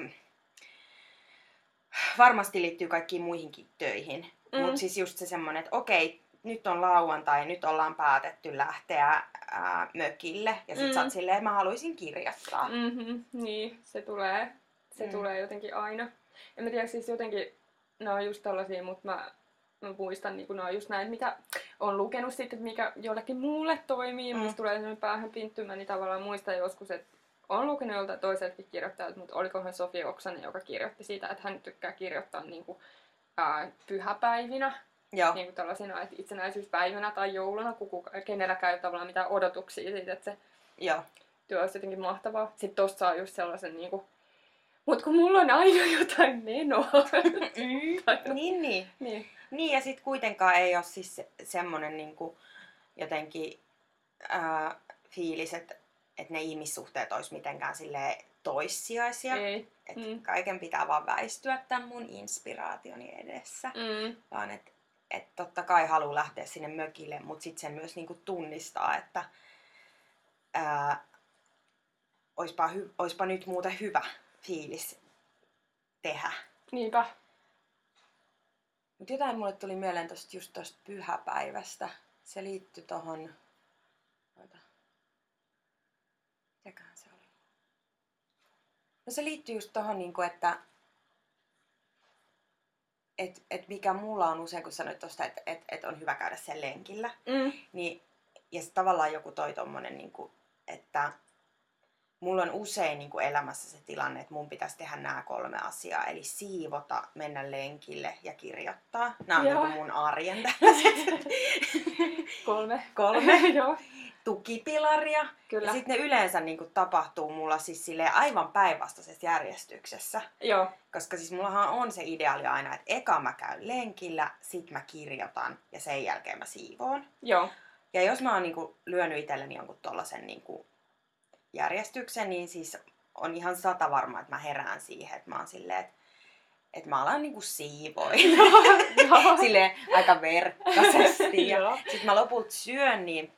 Speaker 1: varmasti liittyy kaikkiin muihinkin töihin.
Speaker 2: Mm.
Speaker 1: Mm. Mutta siis just se semmonen, että okei, nyt on lauantai, nyt ollaan päätetty lähteä ää, mökille. Ja sit
Speaker 2: Mm.
Speaker 1: mm. sä oot silleen, että mä haluaisin kirjoittaa. Mm.
Speaker 2: Mm-hmm, niin, se tulee, se mm.
Speaker 1: Mm.
Speaker 2: tulee jotenkin aina. En mä tiedä, siis jotenkin, on just tällaisia, mutta mä muistan, niin kun nämä on just näin, mitä on lukenut sitten, mikä jollekin muulle toimii. Mm. Musta tulee sellainen päähän pinttymä, niin tavallaan muistan joskus, että on lukenut joltain toiseltakin kirjoittajalta, mutta olikohan Sofia Oksanen, joka kirjoitti siitä, että hän tykkää kirjoittaa niin kuin, ää, pyhäpäivinä,
Speaker 1: Joo.
Speaker 2: niin kuin tällaisina, että itsenäisyyspäivänä tai jouluna, kun kuka, kenelläkään ei ole tavallaan mitään odotuksia siitä, että se
Speaker 1: Joo.
Speaker 2: työ olisi jotenkin mahtavaa. Sitten tosta saa just sellaisen niinku... Mut kun mulla on aina jotain menoa.
Speaker 1: Mm. niin, niin.
Speaker 2: niin.
Speaker 1: Niin, ja sitten kuitenkaan ei ole siis se, semmonen niinku jotenkin ää, fiilis, että, että ne ihmissuhteet olisi mitenkään silleen toissijaisia.
Speaker 2: Ei.
Speaker 1: Että
Speaker 2: Mm.
Speaker 1: kaiken pitää vaan väistyä tämän mun inspiraationi edessä.
Speaker 2: Mm.
Speaker 1: Vaan että et totta kai haluaa lähteä sinne mökille, mutta sitten sen myös niinku tunnistaa, että ää, oispa, hy, oispa nyt muuten hyvä fiilis tehdä.
Speaker 2: Niinpä.
Speaker 1: Mutta jotain mulle tuli mieleen tosta, just tuosta pyhäpäivästä. Se liittyi tohon... Oota. Mitäköhän se oli? No se liittyy just tohon, niinku, että et, et mikä mulla on usein, kun sanoit tuosta, että et, et on hyvä käydä sen lenkillä,
Speaker 2: Mm.
Speaker 1: niin, ja tavallaan joku toi tommonen, niin kuin, että mulla on usein niin kuin elämässä se tilanne, että mun pitäisi tehdä nämä kolme asiaa. Eli siivota, mennä lenkille ja kirjoittaa. Nämä on niin mun arjen tällaiset
Speaker 2: Kolme.
Speaker 1: kolme
Speaker 2: Joo.
Speaker 1: tukipilaria.
Speaker 2: Kyllä.
Speaker 1: Ja sitten ne yleensä niin kuin, tapahtuu mulla siis aivan päinvastaisessa järjestyksessä.
Speaker 2: Joo.
Speaker 1: Koska siis mullahan on se ideaali aina, että eka mä käyn lenkillä, sit mä kirjoitan ja sen jälkeen mä siivoon.
Speaker 2: Joo.
Speaker 1: Ja jos mä oon niinku lyönyt itselleni jonkun tollasen niinku järjestyksen, niin siis on ihan sata varma, että mä herään siihen, että mä oon silleen, että, että mä alan niinku siivoin. Silleen aika verkkaisesti. Ja
Speaker 2: Joo.
Speaker 1: sit mä lopulta syön niin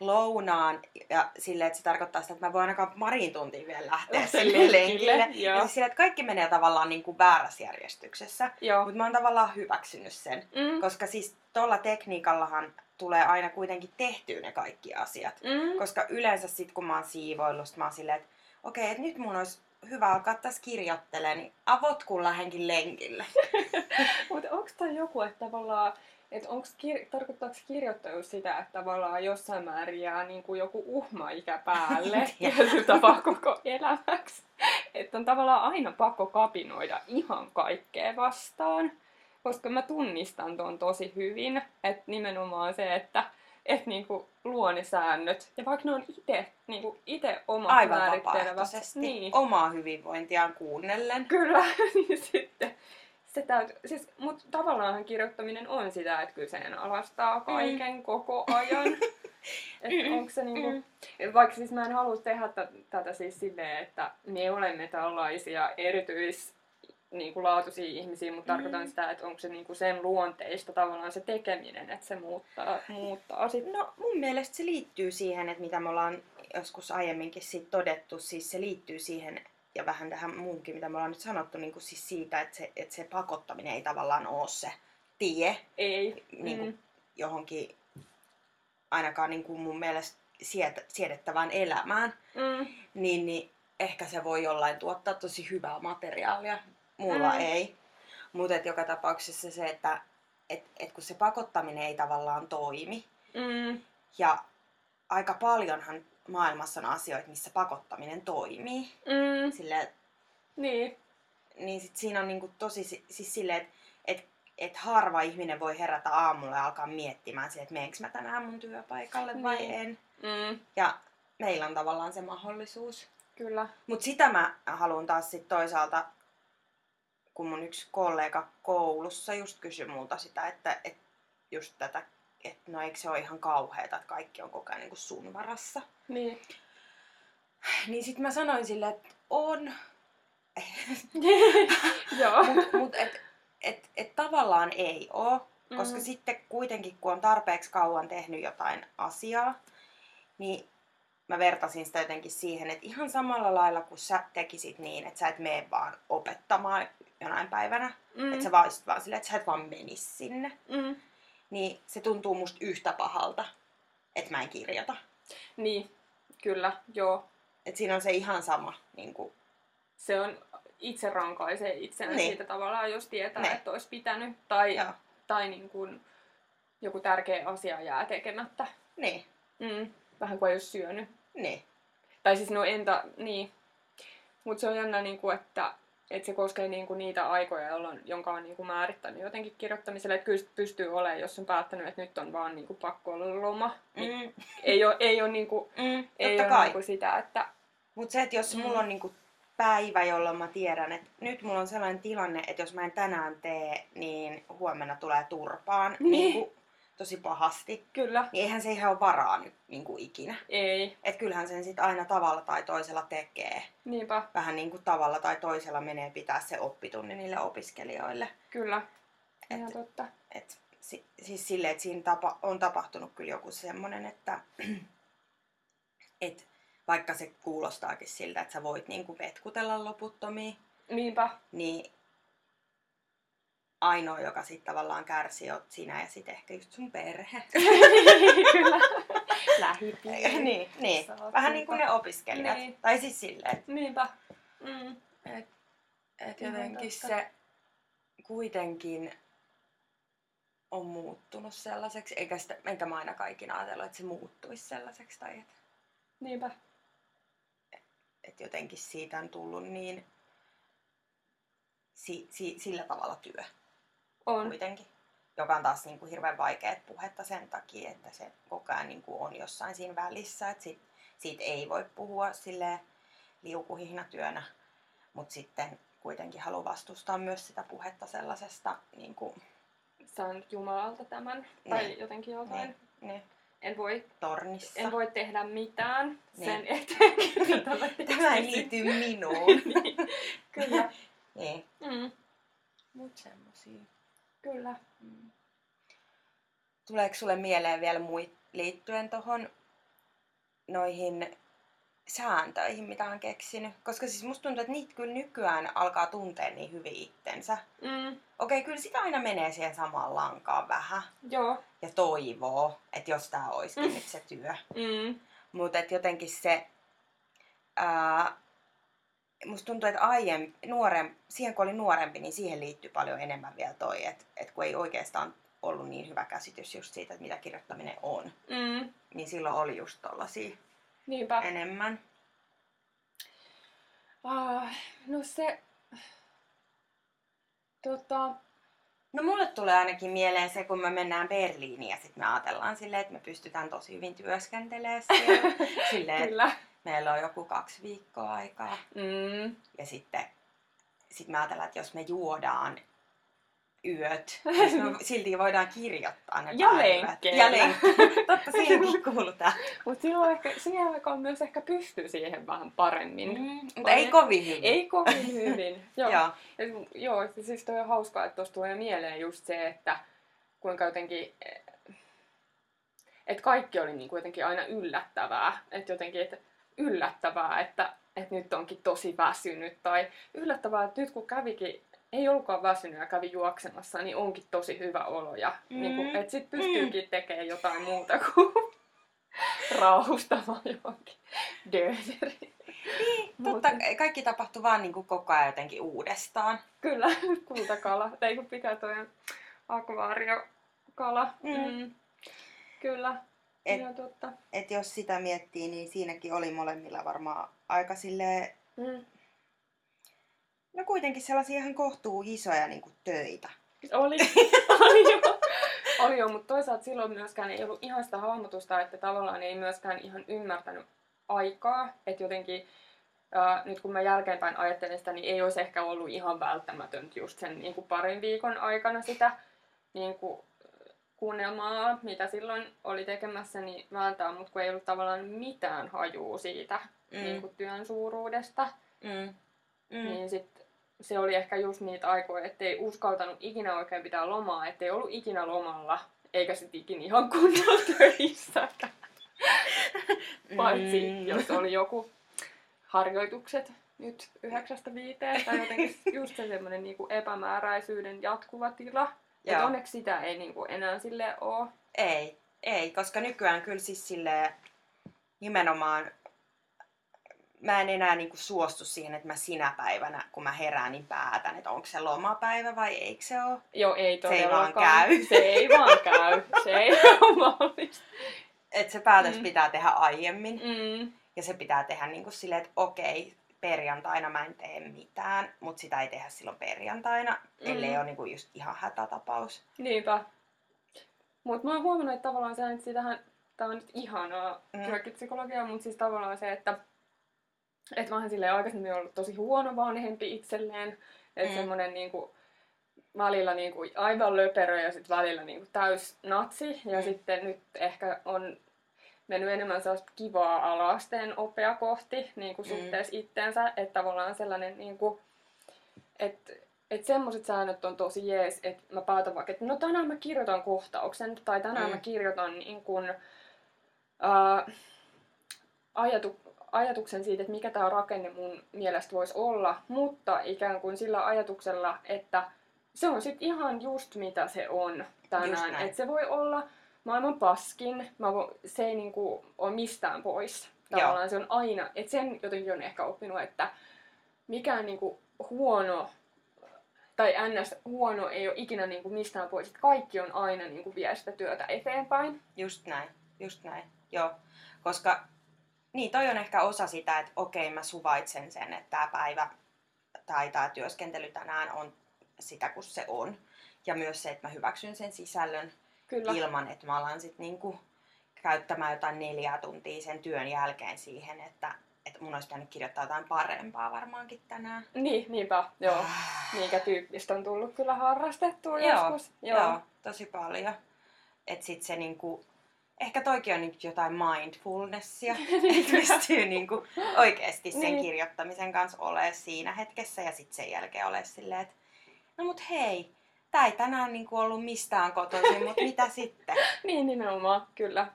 Speaker 1: lounaan ja silleen, että se tarkoittaa sitä, että mä voin ainakaan pariin tuntiin vielä lähteä sille
Speaker 2: lenkille.
Speaker 1: Ja siis silleen, että kaikki menee tavallaan niinku väärässä järjestyksessä. Mutta mä oon tavallaan hyväksynyt sen.
Speaker 2: Mm.
Speaker 1: Koska siis tuolla tekniikallahan tulee aina kuitenkin tehtyä ne kaikki asiat.
Speaker 2: Mm.
Speaker 1: Koska yleensä sit kun mä oon siivoillut, sit mä oon silleen, että okei, että nyt mun olisi hyvä alkaa tässä kirjoittelemaan, niin avot kun lähenkin lenkille.
Speaker 2: Mutta onko tämä joku, että tavallaan, että onko kir- tarkoittaako kirjoittelu sitä, että tavallaan jossain määrin jää niin kuin joku uhma-ikä päälle tietyllä tavalla koko elämäksi? Että on tavallaan aina pakko kapinoida ihan kaikkea vastaan. Koska mä tunnistan ton tosi hyvin, että nimenomaan se, että et niinku luo ne säännöt. Ja vaikka ne on itse niinku ite omat
Speaker 1: Aivan vapaaehtoisesti.
Speaker 2: Niin.
Speaker 1: Omaa hyvinvointiaan kuunnellen.
Speaker 2: Kyllä, niin sitten se täytyy, siis, mutta tavallaan kirjoittaminen on sitä, että kyseenalaistaa kaiken mm. koko ajan. että onko se niinku, vaikka siis mä en halua tehdä t- tätä siis silleen, että me olemme tällaisia erityis niinku laatuisia ihmisiä, mutta
Speaker 1: Mm.
Speaker 2: tarkoitan sitä, että onko se niinku sen luonteista tavallaan se tekeminen, että se muuttaa, muuttaa sit.
Speaker 1: No mun mielestä se liittyy siihen, että mitä me ollaan joskus aiemminkin siitä todettu, siis se liittyy siihen ja vähän tähän muunkin, mitä me ollaan nyt sanottu, niin kuin siis siitä, että se, että se pakottaminen ei tavallaan ole se tie
Speaker 2: Ei.
Speaker 1: niin kuin
Speaker 2: Mm.
Speaker 1: johonkin ainakaan niin kuin mun mielestä siet, siedettävään elämään,
Speaker 2: Mm.
Speaker 1: niin, niin ehkä se voi jollain tuottaa tosi hyvää materiaalia. Mulla
Speaker 2: Mm.
Speaker 1: ei. Mutta joka tapauksessa se, että et, et kun se pakottaminen ei tavallaan toimi,
Speaker 2: Mm.
Speaker 1: ja aika paljonhan maailmassa on asioita, missä pakottaminen toimii.
Speaker 2: Mm.
Speaker 1: Sille,
Speaker 2: Niin.
Speaker 1: niin sit siinä on niinku tosi si- siis silleen, että et, et harva ihminen voi herätä aamulla ja alkaa miettimään sille, että meenkö mä tänään mun työpaikalle vai
Speaker 2: Niin.
Speaker 1: en.
Speaker 2: Mm.
Speaker 1: Ja meillä on tavallaan se mahdollisuus.
Speaker 2: Kyllä.
Speaker 1: Mutta sitä mä haluan taas sit toisaalta, kun mun yksi kollega koulussa just kysyi multa sitä, että et just tätä, että no eikö se ole ihan kauheeta, että kaikki on koko ajan niin sun varassa.
Speaker 2: Niin.
Speaker 1: Niin sit mä sanoin sille, että on,
Speaker 2: Joo.
Speaker 1: mutta mut et, et, et tavallaan ei oo, koska
Speaker 2: Mm.
Speaker 1: sitten kuitenkin kun on tarpeeksi kauan tehnyt jotain asiaa, niin mä vertasin sitä jotenkin siihen, että ihan samalla lailla kuin sä tekisit niin, että sä et mene vaan opettamaan jonain päivänä,
Speaker 2: Mm.
Speaker 1: että sä vaan, vaan silleen, että sä et vaan menis sinne,
Speaker 2: Mm.
Speaker 1: niin se tuntuu musta yhtä pahalta, että mä en kirjoita.
Speaker 2: Niin, kyllä, joo.
Speaker 1: Että siinä on se ihan sama, niin kuin,
Speaker 2: Se on itse rankaisee itseään
Speaker 1: Niin.
Speaker 2: siitä tavallaan, jos tietää,
Speaker 1: Niin.
Speaker 2: että olisi pitänyt. Tai,
Speaker 1: joo,
Speaker 2: tai niin kuin joku tärkeä asia jää tekemättä.
Speaker 1: niin,
Speaker 2: Mm. Vähän kuin ei olisi syönyt.
Speaker 1: niin,
Speaker 2: Tai siis no entä, niin. Mutta se on jännä, niin kuin, että, että se koskee niin kuin niitä aikoja, jolloin, jonka on niin kuin määrittänyt jotenkin kirjoittamiselle. Että kyllä pystyy olemaan, jos on päättänyt, että nyt on vaan niin kuin pakko olla loma. Niin
Speaker 1: mm,
Speaker 2: ei ole, ei ole, niin kuin,
Speaker 1: mm,
Speaker 2: ei ole
Speaker 1: kai.
Speaker 2: niin kuin sitä, että...
Speaker 1: Mutta se, että jos
Speaker 2: Mm.
Speaker 1: mulla on niinku päivä, jolloin mä tiedän, että nyt mulla on sellainen tilanne, että jos mä en tänään tee, niin huomenna tulee turpaan.
Speaker 2: Niin.
Speaker 1: Niinku, tosi pahasti,
Speaker 2: Kyllä.
Speaker 1: niin eihän se ihan ole varaa nyt niin kuin ikinä.
Speaker 2: Ei.
Speaker 1: Et kyllähän sen sitten aina tavalla tai toisella tekee.
Speaker 2: Niinpä.
Speaker 1: Vähän niin kuin tavalla tai toisella menee pitää se oppitunni niille opiskelijoille.
Speaker 2: Kyllä.
Speaker 1: Et-
Speaker 2: Ihan totta.
Speaker 1: Et, si, siis silleen, että siinä tapa, on tapahtunut kyllä joku semmoinen, että et, vaikka se kuulostaakin siltä, että sä voit niinku vetkutella loputtomiin,
Speaker 2: Niinpä.
Speaker 1: niin ainoa, joka sitten tavallaan kärsii, oot sinä ja sitten ehkä just sun perhe.
Speaker 2: Kyllä. Lähipiiri.
Speaker 1: niin, niin. Vähän niin kuin ne opiskelijat.
Speaker 2: Niin.
Speaker 1: Tai siis silleen,
Speaker 2: Niinpä. Mm.
Speaker 1: Et, et jotenkin
Speaker 2: totta.
Speaker 1: se kuitenkin on muuttunut sellaiseksi, eikä, sitä, enkä mä ainakaan ikinä ajatellut, että se muuttuisi sellaiseksi, tai että
Speaker 2: Niinpä.
Speaker 1: et jotenkin siitä on tullut niin si, si, sillä tavalla työ
Speaker 2: On.
Speaker 1: kuitenkin, joka on taas niin kuin hirveän vaikeat puhetta sen takia, että se koko ajan niin kuin on jossain siinä välissä, että sit, siitä ei voi puhua sille liukuhihnatyönä, mutta sitten kuitenkin haluaa vastustaa myös sitä puhetta sellaisesta niin kuin,
Speaker 2: Saan Jumalalta tämän. Tai
Speaker 1: Niin.
Speaker 2: jotenkin jotain.
Speaker 1: niin, niin,
Speaker 2: En voi,
Speaker 1: tornissa.
Speaker 2: en voi tehdä mitään
Speaker 1: Niin.
Speaker 2: sen eteen. Tämä
Speaker 1: Tämä ei liity minuun.
Speaker 2: Kyllä.
Speaker 1: niin,
Speaker 2: Mm.
Speaker 1: mut semmosia.
Speaker 2: Kyllä.
Speaker 1: Mm. Tuleeko sulle mieleen vielä muit liittyen tuohon noihin sääntöihin, mitä on keksinyt? Koska siis musta tuntuu, että niitä kyllä nykyään alkaa tuntea niin hyvin itsensä.
Speaker 2: Mm.
Speaker 1: Okei, kyllä sitä aina menee siihen samaan lankaan vähän.
Speaker 2: Joo.
Speaker 1: Ja toivoo, että jos tää olisikin
Speaker 2: Mm.
Speaker 1: nyt se työ.
Speaker 2: Mm.
Speaker 1: Mutta jotenkin se... Ää, musta tuntuu, että aiemmin, nuorem, siihen kun oli nuorempi, niin siihen liittyy paljon enemmän vielä toi, että et kun ei oikeastaan ollut niin hyvä käsitys just siitä, että mitä kirjoittaminen on,
Speaker 2: Mm.
Speaker 1: niin silloin oli just tollasia
Speaker 2: Niinpä.
Speaker 1: enemmän.
Speaker 2: Ah, no se... Tota...
Speaker 1: No mulle tulee ainakin mieleen se, kun me mennään Berliiniin ja sitten me ajatellaan silleen, että me pystytään tosi hyvin työskentelemään siellä. silleen, että
Speaker 2: Kyllä.
Speaker 1: Meillä on joku kaksi viikkoa aikaa.
Speaker 2: Mm.
Speaker 1: Ja sitten sit me ajatellaan, että jos me juodaan yöt, niin me silti voidaan kirjoittaa ne
Speaker 2: Ja lenkkeillä.
Speaker 1: Ja lenkkeillä. Totta, siihenkin kuuluu tää.
Speaker 2: Mutta silloin ehkä, siihen aikaan myös ehkä pystyy siihen vähän paremmin.
Speaker 1: Mm, mutta ei kovin hyvin.
Speaker 2: Ei kovin hyvin. joo.
Speaker 1: Joo.
Speaker 2: Ja, joo, siis toi on hauskaa, että tuossa tulee mieleen just se, että kuinka jotenkin, että kaikki oli niin kuin jotenkin aina yllättävää. Että jotenkin, että yllättävää, että, että nyt onkin tosi väsynyt. Tai yllättävää, että nyt kun kävikin, ei ollutkaan väsynyt ja kävi juoksemassa, niin onkin tosi hyvä olo. Ja
Speaker 1: Mm.
Speaker 2: niin kuin, että sit pystyykin tekemään jotain muuta kuin rauhustamaan johonkin dööneriin.
Speaker 1: Totta, kaikki tapahtuu vaan niin kuin koko ajan jotenkin uudestaan.
Speaker 2: Kyllä, kultakala. Ei kun mikä toi akvaariokala.
Speaker 1: Mm.
Speaker 2: Mm. Kyllä,
Speaker 1: Et-
Speaker 2: ihan totta.
Speaker 1: Et jos sitä miettii, niin siinäkin oli molemmilla varmaan aika silleen,
Speaker 2: Mm.
Speaker 1: no kuitenkin sellaisia ihan kohtuu isoja niin kuin töitä.
Speaker 2: Oli, oli jo. Oli jo, mutta toisaalta silloin myöskään ei ollut ihan sitä hahmotusta, että tavallaan ei myöskään ihan ymmärtänyt aikaa. Että jotenkin, ää, nyt kun mä jälkeenpäin ajattelen sitä, niin ei olisi ehkä ollut ihan välttämätöntä just sen niin kuin parin viikon aikana sitä niin kuin, kuunnelmaa, mitä silloin oli tekemässä, niin vääntää, mutta kun ei ollut tavallaan mitään hajua siitä
Speaker 1: Mm.
Speaker 2: niin kuin työn suuruudesta,
Speaker 1: Mm. Mm.
Speaker 2: niin sit se oli ehkä just niitä aikoja, ettei uskaltanut ikinä oikein pitää lomaa, ettei ollut ikinä lomalla, eikä sit ikinä ihan kunnolla töissä. Paitsi
Speaker 1: Mm.
Speaker 2: jos oli joku harjoitukset nyt yhdeksästä viiteen, tai jotenkin just se semmoinen niinku epämääräisyyden jatkuva tila. Et
Speaker 1: Joo.
Speaker 2: onneksi sitä ei niinku enää sille oo.
Speaker 1: Ei, ei, koska nykyään kyllä siis silleen nimenomaan mä en enää niinku suostu siihen, että mä sinä päivänä, kun mä herään, niin päätän, että onko se lomapäivä vai eikö se ole.
Speaker 2: Joo, ei
Speaker 1: Se ei vaan
Speaker 2: todellakaan.
Speaker 1: käy.
Speaker 2: Se ei vaan käy. Se ei ole mahdollista.
Speaker 1: Että se päätös
Speaker 2: Mm.
Speaker 1: pitää tehdä aiemmin
Speaker 2: Mm.
Speaker 1: ja se pitää tehdä niinku silleen, että okei, perjantaina mä en tee mitään, mutta sitä ei tehdä silloin perjantaina,
Speaker 2: Mm.
Speaker 1: ellei ole niinku just ihan hätätapaus.
Speaker 2: Niinpä. Mutta mä oon huomannut, että tavallaan se, että sitähän, tää on nyt ihanaa
Speaker 1: Mm.
Speaker 2: työkipsykologiaa, mutta siis tavallaan se, että et mä oon silleen aikaisemmin ollut tosi huono vanhempi itselleen. Että
Speaker 1: Mm.
Speaker 2: mm. semmonen niinku, välillä niin kuin aivan löperö ja sitten välillä niin kuin täys natsi. Ja
Speaker 1: Mm.
Speaker 2: sitten nyt ehkä on mennyt enemmän sellaista kivaa alasteen opea kohti niin kuin
Speaker 1: Mm.
Speaker 2: suhteessa itteensä. Että tavallaan sellainen, niin kuin, että että semmoiset säännöt on tosi jees, että mä päätän vaikka, että no tänään mä kirjoitan kohtauksen tai tänään
Speaker 1: Mm.
Speaker 2: mä kirjoitan niin kuin, ää, ajatu, ajatuksen siitä, että mikä tämä rakenne mun mielestä voisi olla, mutta ikään kuin sillä ajatuksella, että se on sitten ihan just mitä se on tänään. Että se voi olla maailman paskin, mä vo, se ei niinku ole mistään pois. Tavallaan se on aina, että sen jotenkin on ehkä oppinut, että mikään niinku huono tai ns. huono ei ole ikinä niinku mistään pois. Että kaikki on aina niinku vie sitä työtä eteenpäin.
Speaker 1: Just näin, just näin. Joo, koska niin toi on ehkä osa sitä, että okei mä suvaitsen sen, että tämä päivä tai tämä työskentely tänään on sitä kuin se on. Ja myös se, että mä hyväksyn sen sisällön
Speaker 2: Kyllä.
Speaker 1: ilman, että mä alan sitten niinku käyttämään jotain neljää tuntia sen työn jälkeen siihen, että, että mun olisi pitänyt kirjoittaa jotain parempaa varmaankin tänään.
Speaker 2: Niin, niinpä, joo.
Speaker 1: Ah.
Speaker 2: Minkä tyyppistä on tullut kyllä harrastettua
Speaker 1: Joo,
Speaker 2: joskus.
Speaker 1: Joo. Joo, tosi paljon. Että sit se niinku, ehkä toikin on niinku jotain mindfulnessia, että pystyy niinku oikeasti sen
Speaker 2: Niin.
Speaker 1: kirjoittamisen kanssa olemaan siinä hetkessä ja sitten sen jälkeen ole silleen, että no mut hei, tää ei tänään niinku ollut mistään kotoisin, mut mitä sitten?
Speaker 2: Niin, nimenomaan, kyllä.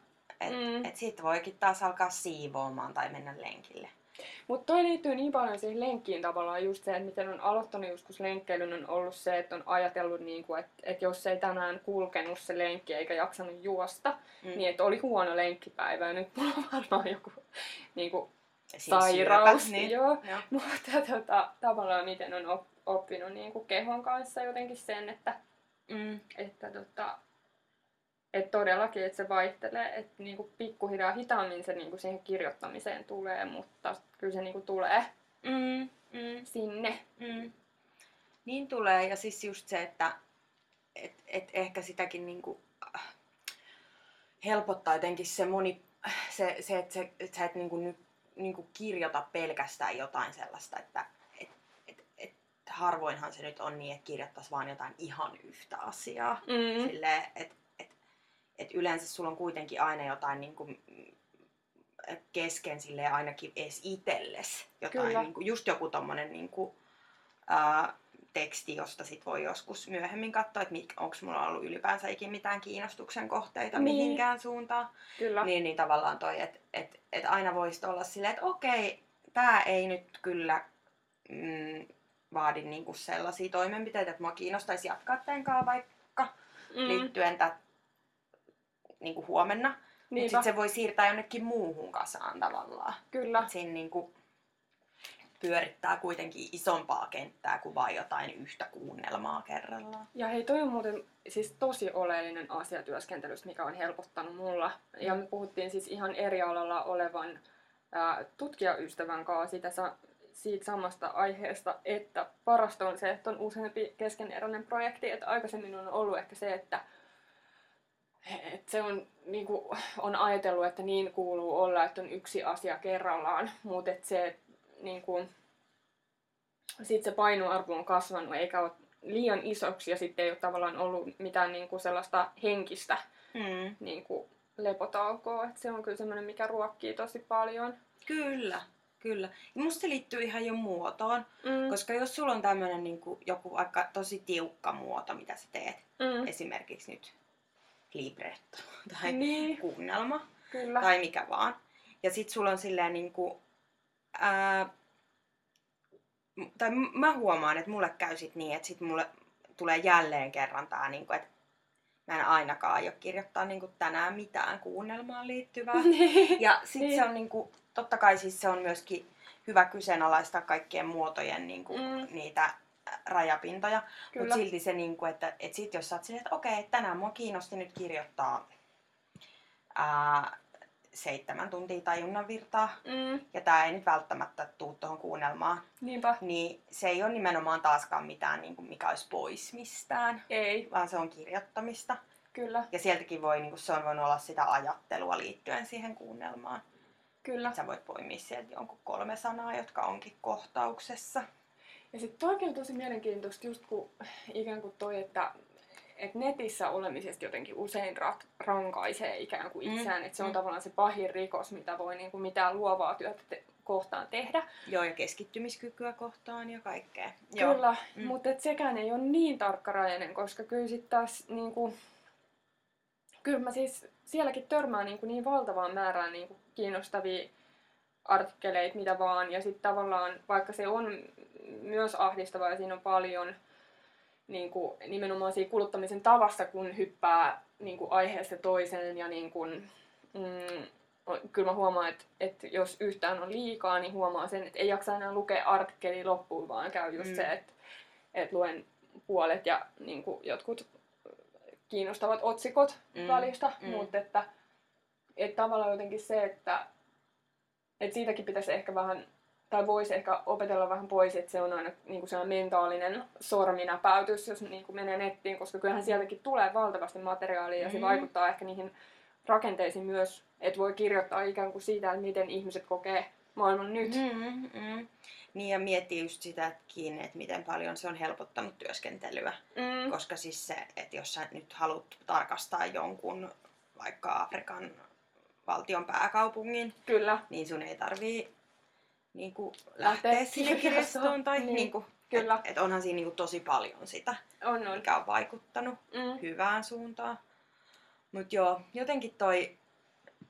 Speaker 1: Et,
Speaker 2: Mm.
Speaker 1: et sit voikin taas alkaa siivoamaan tai mennä lenkille.
Speaker 2: Mutta toi liittyy niin paljon siihen lenkkiin tavallaan just se, että miten on aloittanut joskus lenkkeilyn on ollut se, että on ajatellut, niin kuin, että, että jos ei tänään kulkenut se lenkki eikä jaksanut juosta,
Speaker 1: Mm.
Speaker 2: niin että oli huono lenkkipäivä ja nyt mulla on varmaan joku niin kuin, sairaus.
Speaker 1: syöpä, niin.
Speaker 2: Joo.
Speaker 1: Joo.
Speaker 2: Mutta tota, tavallaan miten on op- oppinut niin kuin kehon kanssa jotenkin sen, että,
Speaker 1: Mm.
Speaker 2: että tota, et todellakin, että se vaihtelee, että niinku pikkuhiljaa hitaammin se niinku siihen kirjoittamiseen tulee, mutta kyllä se niinku tulee
Speaker 1: Mm. Mm.
Speaker 2: sinne.
Speaker 1: Mm. Niin tulee, ja siis just se, että et, et ehkä sitäkin niinku, äh, helpottaa jotenkin se moni, se, se että et sä et niinku, ny, niinku kirjoita pelkästään jotain sellaista, että et, et, et, harvoinhan se nyt on niin, että kirjoittaisi vaan jotain ihan yhtä asiaa.
Speaker 2: Mm.
Speaker 1: Silleen, että et, et yleensä sulla on kuitenkin aina jotain niinku, mm, kesken sille ainakin edes itselles. Jotain,
Speaker 2: Kyllä.
Speaker 1: niinku, just joku tommonen niinku, ää, teksti, josta sit voi joskus myöhemmin katsoa, että onko mulla ollut ylipäänsä ikinä mitään kiinnostuksen kohteita
Speaker 2: Niin.
Speaker 1: mihinkään suuntaan.
Speaker 2: Kyllä.
Speaker 1: Niin, niin tavallaan toi, että et, et aina voisi olla silleen, että okei, tämä ei nyt kyllä mm, vaadi niinku sellaisia toimenpiteitä, että mua kiinnostaisi jatkaa tämän kanssa vaikka
Speaker 2: mm.
Speaker 1: liittyen tä, niinku huomenna. Mutta sitten se voi siirtää jonnekin muuhun kasaan tavallaan.
Speaker 2: kyllä.
Speaker 1: Et siinä niinku pyörittää kuitenkin isompaa kenttää kuin vain jotain yhtä kuunnelmaa kerrallaan.
Speaker 2: Ja hei, toi on muuten siis tosi oleellinen asia työskentelystä, mikä on helpottanut mulla. Ja me puhuttiin siis ihan eri alalla olevan ää, tutkijaystävän kanssa siitä, sa- siitä samasta aiheesta, että parasta on se, että on useampi keskeneräinen projekti. Että aikaisemmin on ollut ehkä se, että et se on, niin kuin, on ajatellut, että niin kuuluu olla, että on yksi asia kerrallaan, mutta se, niin kuin, sit se painoarvo on kasvanut eikä ole liian isoksi ja sitten ei ole tavallaan ollut mitään niin kuin sellaista henkistä
Speaker 1: Mm.
Speaker 2: niin kuin lepotaukoa. Et se on kyllä semmoinen, mikä ruokkii tosi paljon.
Speaker 1: Kyllä, kyllä. Ja musta se liittyy ihan jo muotoon,
Speaker 2: Mm.
Speaker 1: koska jos sulla on tämmöinen niin joku vaikka tosi tiukka muoto, mitä sä teet,
Speaker 2: Mm.
Speaker 1: esimerkiksi nyt libretto tai
Speaker 2: Niin,
Speaker 1: kuunnelma
Speaker 2: kyllä.
Speaker 1: tai mikä vaan, ja sit sulla on silleen niinku, ää, m- tai mä huomaan, että mulle käy sit niin, että sit mulle tulee jälleen kerran tää, niinku, että mä en ainakaan aio kirjoittaa niinku tänään mitään kuunnelmaan liittyvää.
Speaker 2: Niin.
Speaker 1: Ja sit
Speaker 2: Niin.
Speaker 1: se on niinku, totta kai siis se on myöskin hyvä kyseenalaistaa kaikkien muotojen niinku,
Speaker 2: Mm.
Speaker 1: niitä rajapintoja. Mutta silti se, niinku, että et sit jos sä oot silleen, että okei, tänään mua kiinnosti nyt kirjoittaa ää, seitsemän tuntia tajunnan virtaa,
Speaker 2: Mm.
Speaker 1: ja tää ei nyt välttämättä tuu tuohon kuunnelmaan,
Speaker 2: Niinpä.
Speaker 1: niin se ei ole nimenomaan taaskaan mitään, niinku, mikä olisi pois mistään,
Speaker 2: Ei,
Speaker 1: vaan se on kirjoittamista.
Speaker 2: kyllä,
Speaker 1: Ja sieltäkin voi, niinku, se on voinut olla sitä ajattelua liittyen siihen kuunnelmaan.
Speaker 2: Kyllä.
Speaker 1: Sä voit poimia sieltä jonkun kolme sanaa, jotka onkin kohtauksessa.
Speaker 2: Ja sitten toikin on tosi mielenkiintoista, just kun ikään kuin toi, että et netissä olemisesta jotenkin usein rat, rankaisee ikään kuin itseään, mm. että se on mm. tavallaan se pahin rikos, mitä voi niin kuin mitään luovaa työtä te- kohtaan tehdä.
Speaker 1: Joo, ja keskittymiskykyä kohtaan ja kaikkea.
Speaker 2: Kyllä, mm. mutta sekään ei ole niin tarkkarajainen, koska kyllä sitten taas niin kuin, kyllä mä siis sielläkin törmään niin, kuin niin valtavaan määrään niin kuin kiinnostavia artikkeleita, mitä vaan. Ja sitten tavallaan, vaikka se on myös ahdistavaa ja siinä on paljon niin kuin, nimenomaan siinä kuluttamisen tavasta, kun hyppää niin kuin aiheesta toiseen ja niin kuin, mm, kyllä mä huomaan, että, että jos yhtään on liikaa, niin huomaa sen, että ei jaksa enää lukea artikkeli loppuun, vaan käy just mm. se, että, että luen puolet ja niin kuin jotkut kiinnostavat otsikot mm. välistä, mm. mutta että, että tavallaan jotenkin se, että, että siitäkin pitäisi ehkä vähän, tai voisi ehkä opetella vähän pois, että se on aina niin kuin mentaalinen sorminäpäytys, jos niin kuin menee nettiin, koska kyllähän sieltäkin tulee valtavasti materiaalia ja mm. se vaikuttaa ehkä niihin rakenteisiin myös, että voi kirjoittaa ikään kuin siitä, että miten ihmiset kokee maailman nyt.
Speaker 1: Mm, mm. Niin ja miettii just sitä kiinni, että miten paljon se on helpottanut työskentelyä. Mm. Koska siis se, että jos sä nyt haluat tarkastaa jonkun vaikka Afrikan valtion pääkaupungin,
Speaker 2: Kyllä.
Speaker 1: niin sun ei tarvii niin kuin, lähteä, lähteä sinne kirjastoon. Tai, niin. Niin kuin, Kyllä. Et, et onhan siinä niin kuin, tosi paljon sitä,
Speaker 2: on, on.
Speaker 1: mikä on vaikuttanut mm. hyvään suuntaan. Mutta joo, jotenkin toi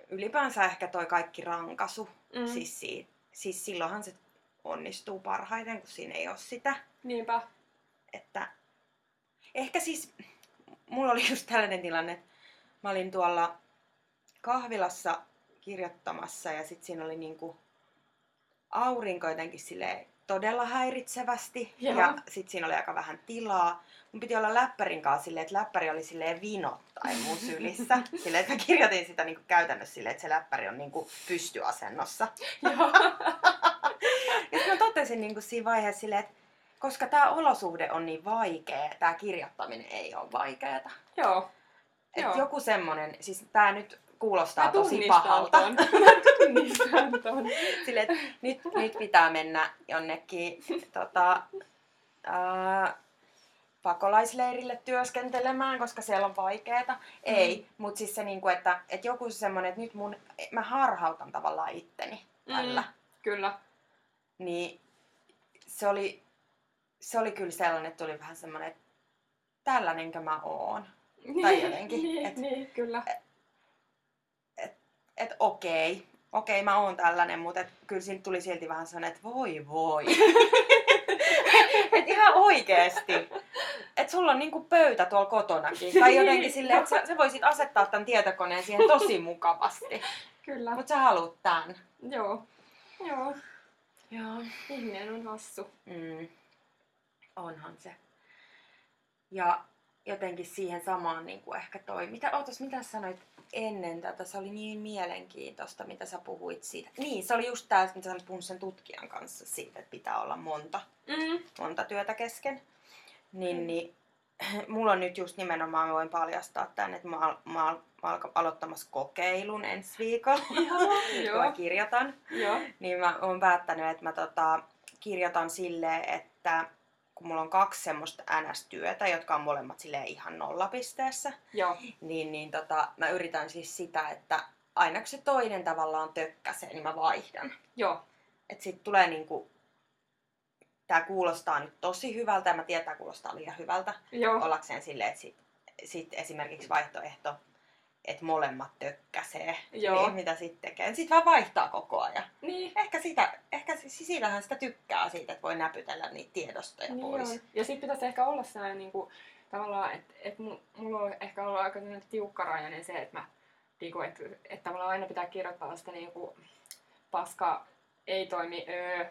Speaker 1: ylipäänsä ehkä toi kaikki rankasu, mm. siis, si, siis silloinhan se onnistuu parhaiten, kun siinä ei ole sitä.
Speaker 2: Niinpä.
Speaker 1: Että ehkä siis, mulla oli just tällainen tilanne, että mä olin tuolla kahvilassa kirjoittamassa ja sitten siinä oli niinku aurinko jotenkin silleen todella häiritsevästi Joo. ja sitten siinä oli aika vähän tilaa. Mun piti olla läppärin kanssa silleen, että läppäri oli silleen vinottain mun sylissä. silleen, että mä kirjoitin sitä niinku käytännössä silleen, että se läppäri on niinku pystyasennossa. ja sitten mä totesin niinku siinä vaiheessa silleen, että koska tämä olosuhde on niin vaikea, tämä kirjoittaminen ei ole vaikeeta.
Speaker 2: Joo.
Speaker 1: Et Joo. joku semmonen, siis tää nyt kuulostaa mä tosi pahalta. Ton.
Speaker 2: Mä ton.
Speaker 1: Sille, että nyt, nyt pitää mennä jonnekin tota, ää, pakolaisleirille työskentelemään, koska siellä on vaikeeta. Mm. Ei, mutta siis se, niinku, että, että joku semmoinen, että nyt mun, mä harhautan tavallaan itteni tällä. Mm,
Speaker 2: kyllä.
Speaker 1: Niin se oli, se oli kyllä sellainen, että tuli vähän semmoinen, että tällainenkö mä oon. tai jotenkin.
Speaker 2: niin, et, niin, kyllä. Et,
Speaker 1: et, et okei, okei mä oon tällainen, mutta et, kyllä siinä tuli silti vähän sellainen, että voi voi. et ihan oikeesti. Että sulla on niinku pöytä tuolla kotonakin. Tai jotenkin silleen, että sä, sä voisit asettaa tämän tietokoneen siihen tosi mukavasti.
Speaker 2: Kyllä.
Speaker 1: Mutta sä haluat tän.
Speaker 2: Joo. Joo.
Speaker 1: Joo.
Speaker 2: Ihminen on hassu.
Speaker 1: Mm. Onhan se. Ja jotenkin siihen samaan niin kuin ehkä toi. Mitä, ootas, mitä sanoit ennen tätä? Se oli niin mielenkiintoista, mitä sä puhuit siitä. Niin, se oli just tää, mitä sä olit puhunut sen tutkijan kanssa siitä, että pitää olla monta, mm. monta työtä kesken. Niin, mm. niin mulla on nyt just nimenomaan, mä voin paljastaa tämän, että mä, mä, oon aloittamassa kokeilun ensi viikolla, kun mä kirjoitan.
Speaker 2: Joo.
Speaker 1: Niin mä oon päättänyt, että mä tota, kirjoitan silleen, että kun mulla on kaksi semmoista NS-työtä, jotka on molemmat silleen ihan nollapisteessä,
Speaker 2: Joo.
Speaker 1: niin, niin tota, mä yritän siis sitä, että aina kun se toinen tavallaan tökkäsee, niin mä vaihdan.
Speaker 2: Joo.
Speaker 1: Että sit tulee niinku, tää kuulostaa nyt tosi hyvältä ja mä tiedän, että tää kuulostaa liian hyvältä.
Speaker 2: Joo.
Speaker 1: Ollakseen silleen, että sit, sit esimerkiksi vaihtoehto että molemmat tökkäsee, Joo. Niin, mitä sitten tekee. Sitten vaan vaihtaa koko ajan.
Speaker 2: Niin.
Speaker 1: Ehkä, sitä, ehkä siitähän sitä tykkää siitä, että voi näpytellä niitä tiedostoja niin pois. On.
Speaker 2: Ja sitten pitäisi ehkä olla sellainen niin kuin, tavallaan, että et mulla on ehkä ollut aika tiukkarajainen se, että mä niinku, että et tavallaan aina pitää kirjoittaa sitä niin kuin, paska ei toimi öö,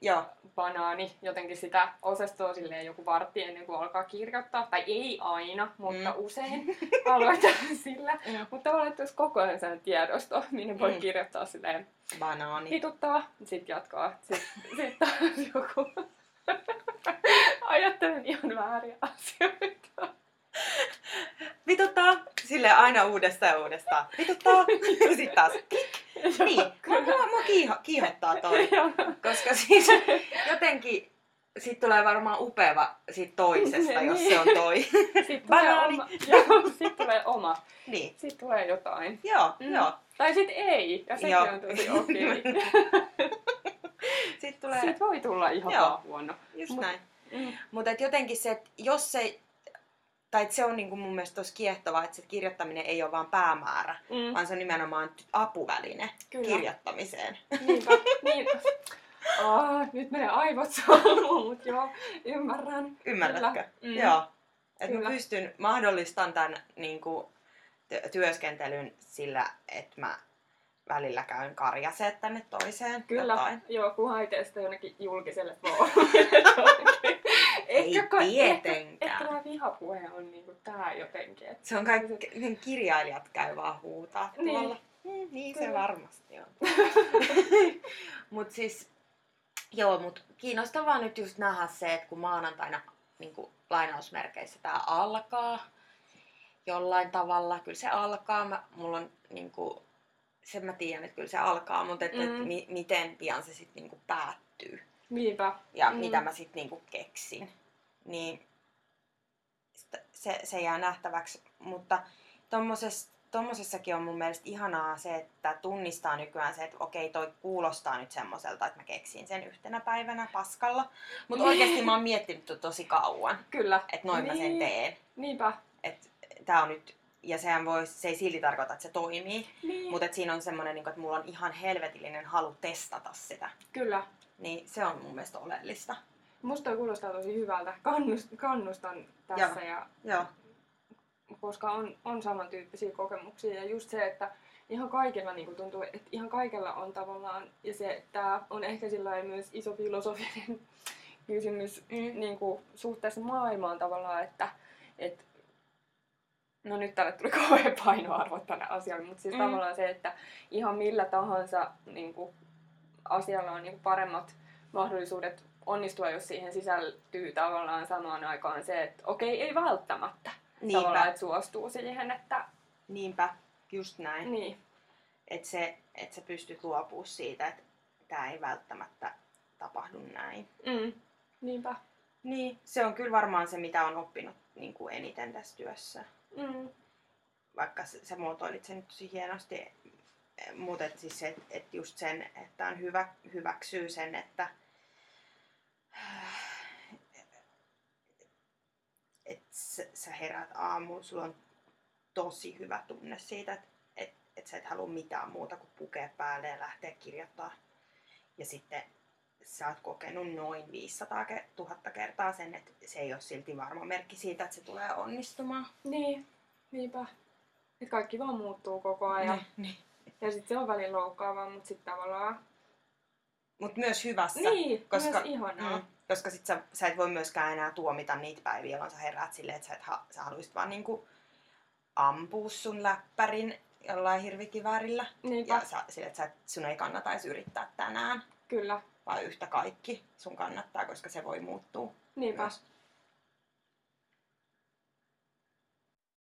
Speaker 1: Joo.
Speaker 2: banaani jotenkin sitä osastoa silleen joku vartti ennen kuin alkaa kirjoittaa. Tai ei aina, mutta mm. usein aloitan sillä. Mm. Mutta tavallaan, että jos koko ajan sen tiedosto, niin voi mm. kirjoittaa silleen
Speaker 1: banaani.
Speaker 2: Vituttaa, sitten jatkaa. Sitten sit taas joku. Ajattelen ihan vääriä asioita.
Speaker 1: Vituttaa, sille aina uudestaan ja uudestaan. Vituttaa, sitten taas niin, mua, mua kiiho, kiihottaa toi. Koska siis jotenkin sit tulee varmaan upeva siitä toisesta,
Speaker 2: Niin,
Speaker 1: jos
Speaker 2: niin.
Speaker 1: se on toi.
Speaker 2: Sitten tulee oma. Joo, sit tulee oma.
Speaker 1: niin.
Speaker 2: Sitten tulee jotain.
Speaker 1: Joo,
Speaker 2: Mm.
Speaker 1: joo.
Speaker 2: Tai sit ei, ja sekin
Speaker 1: Joo.
Speaker 2: on tosi okei.
Speaker 1: Sitten tulee,
Speaker 2: Siitä voi tulla ihan
Speaker 1: Joo.
Speaker 2: vaan huono.
Speaker 1: just
Speaker 2: Mut-
Speaker 1: näin.
Speaker 2: Mm.
Speaker 1: Mutta jotenkin se, että jos se, tai et se on niinku mun mielestä tosi kiehtovaa, että se kirjoittaminen ei ole vaan päämäärä,
Speaker 2: Mm.
Speaker 1: vaan se on nimenomaan apuväline
Speaker 2: Kyllä.
Speaker 1: kirjoittamiseen.
Speaker 2: Niinpä, niin. Ah, nyt menee aivot soluun, mutta joo, ymmärrän.
Speaker 1: Ymmärrätkö?
Speaker 2: Mm.
Speaker 1: Joo. Että mä pystyn mahdollistan tämän niinku, ty- työskentelyn sillä, että mä välillä käyn karjaseet tänne toiseen.
Speaker 2: Kyllä,
Speaker 1: Jotain.
Speaker 2: joo, kunhan ei tee sitä jonnekin julkiselle foorumille.
Speaker 1: Ei
Speaker 2: kai- Ehkä,
Speaker 1: tietenkään.
Speaker 2: ehkä tämä vihapuhe on niinku tää jotenkin. Et,
Speaker 1: Se on kaikki, ne kirjailijat käy vaan huutaa
Speaker 2: Niin.
Speaker 1: tuolla. Mm, niin se varmasti on. mut siis, joo, mut kiinnostavaa nyt just nähdä se, että kun maanantaina niin kuin lainausmerkeissä tää alkaa jollain tavalla, kyllä se alkaa, mä, mulla on niin kuin, sen mä tiedän, että kyllä se alkaa, mutta et, mm. et, mi, miten pian se sitten niin päättyy
Speaker 2: Niinpä.
Speaker 1: ja
Speaker 2: Mm.
Speaker 1: mitä mä sitten niinku keksin. Niin se, se jää nähtäväksi. Mutta tommoses, tommosessakin on mun mielestä ihanaa se, että tunnistaa nykyään se, että okei toi kuulostaa nyt semmoiselta, että mä keksin sen yhtenä päivänä paskalla. Mutta oikeasti mä oon miettinyt to- tosi kauan,
Speaker 2: Kyllä.
Speaker 1: että noin mä sen
Speaker 2: Niin.
Speaker 1: teen.
Speaker 2: Niinpä.
Speaker 1: Että tää on nyt, ja sehän voi, se ei silti tarkoita, että se toimii.
Speaker 2: Niin.
Speaker 1: Mutta siinä on semmoinen, niinku, että mulla on ihan helvetillinen halu testata sitä.
Speaker 2: Kyllä.
Speaker 1: Niin se on mun mielestä oleellista.
Speaker 2: Musta kuulostaa tosi hyvältä. Kannust, kannustan tässä ja
Speaker 1: Joo.
Speaker 2: koska on, on samantyyppisiä kokemuksia ja just se, että ihan kaikilla niin tuntuu, että ihan kaikella on tavallaan, ja se, että on ehkä sillä myös iso filosofinen kysymys
Speaker 1: Mm.
Speaker 2: niin kuin, suhteessa maailmaan tavallaan, että et, no nyt tälle tuli kauhean painoarvo tänne asialle, mutta siis
Speaker 1: mm.
Speaker 2: tavallaan se, että ihan millä tahansa niin kuin, asialla on niin kuin, paremmat mahdollisuudet onnistua, jos siihen sisältyy tavallaan samaan aikaan se, että okei, ei välttämättä tavallaan,
Speaker 1: Niinpä,
Speaker 2: että suostuu siihen, että
Speaker 1: niinpä, just näin.
Speaker 2: niin,
Speaker 1: Että se, et sä pystyt luopumaan siitä, että tämä ei välttämättä tapahdu näin.
Speaker 2: mm, niinpä,
Speaker 1: Niin, se on kyllä varmaan se, mitä on oppinut niin kuin eniten tässä työssä.
Speaker 2: mm,
Speaker 1: Vaikka sä, sä muotoilit sen nyt tosi hienosti. Mutta et siis se, että just sen, että on hyvä, hyväksyy sen, että että sä, sä herät aamuun, sulla on tosi hyvä tunne siitä, että et, et sä et halua mitään muuta kuin pukea päälle ja lähteä kirjoittaa. Ja sitten sä oot kokenut noin 500 ke- 000 kertaa sen, että se ei ole silti varma merkki siitä, että se tulee onnistumaan.
Speaker 2: niin, niinpä. Että kaikki vaan muuttuu koko ajan.
Speaker 1: Niin.
Speaker 2: Ja sitten se on välillä loukkaavaa, mutta sitten tavallaan...
Speaker 1: Mutta myös hyvässä.
Speaker 2: Niin,
Speaker 1: koska,
Speaker 2: myös ihanaa.
Speaker 1: Mm, koska sit sä, sä et voi myöskään enää tuomita niitä päiviä, jolloin sä heräät silleen, että sä, et ha, sä haluisit vaan niinku ampua sun läppärin jollain hirvikiväärillä.
Speaker 2: Niinpä,
Speaker 1: Ja sä, sille, että sä, sun ei kannata edes yrittää tänään,
Speaker 2: kyllä.
Speaker 1: vaan yhtä kaikki sun kannattaa, koska se voi muuttua
Speaker 2: Niinpä.
Speaker 1: myös.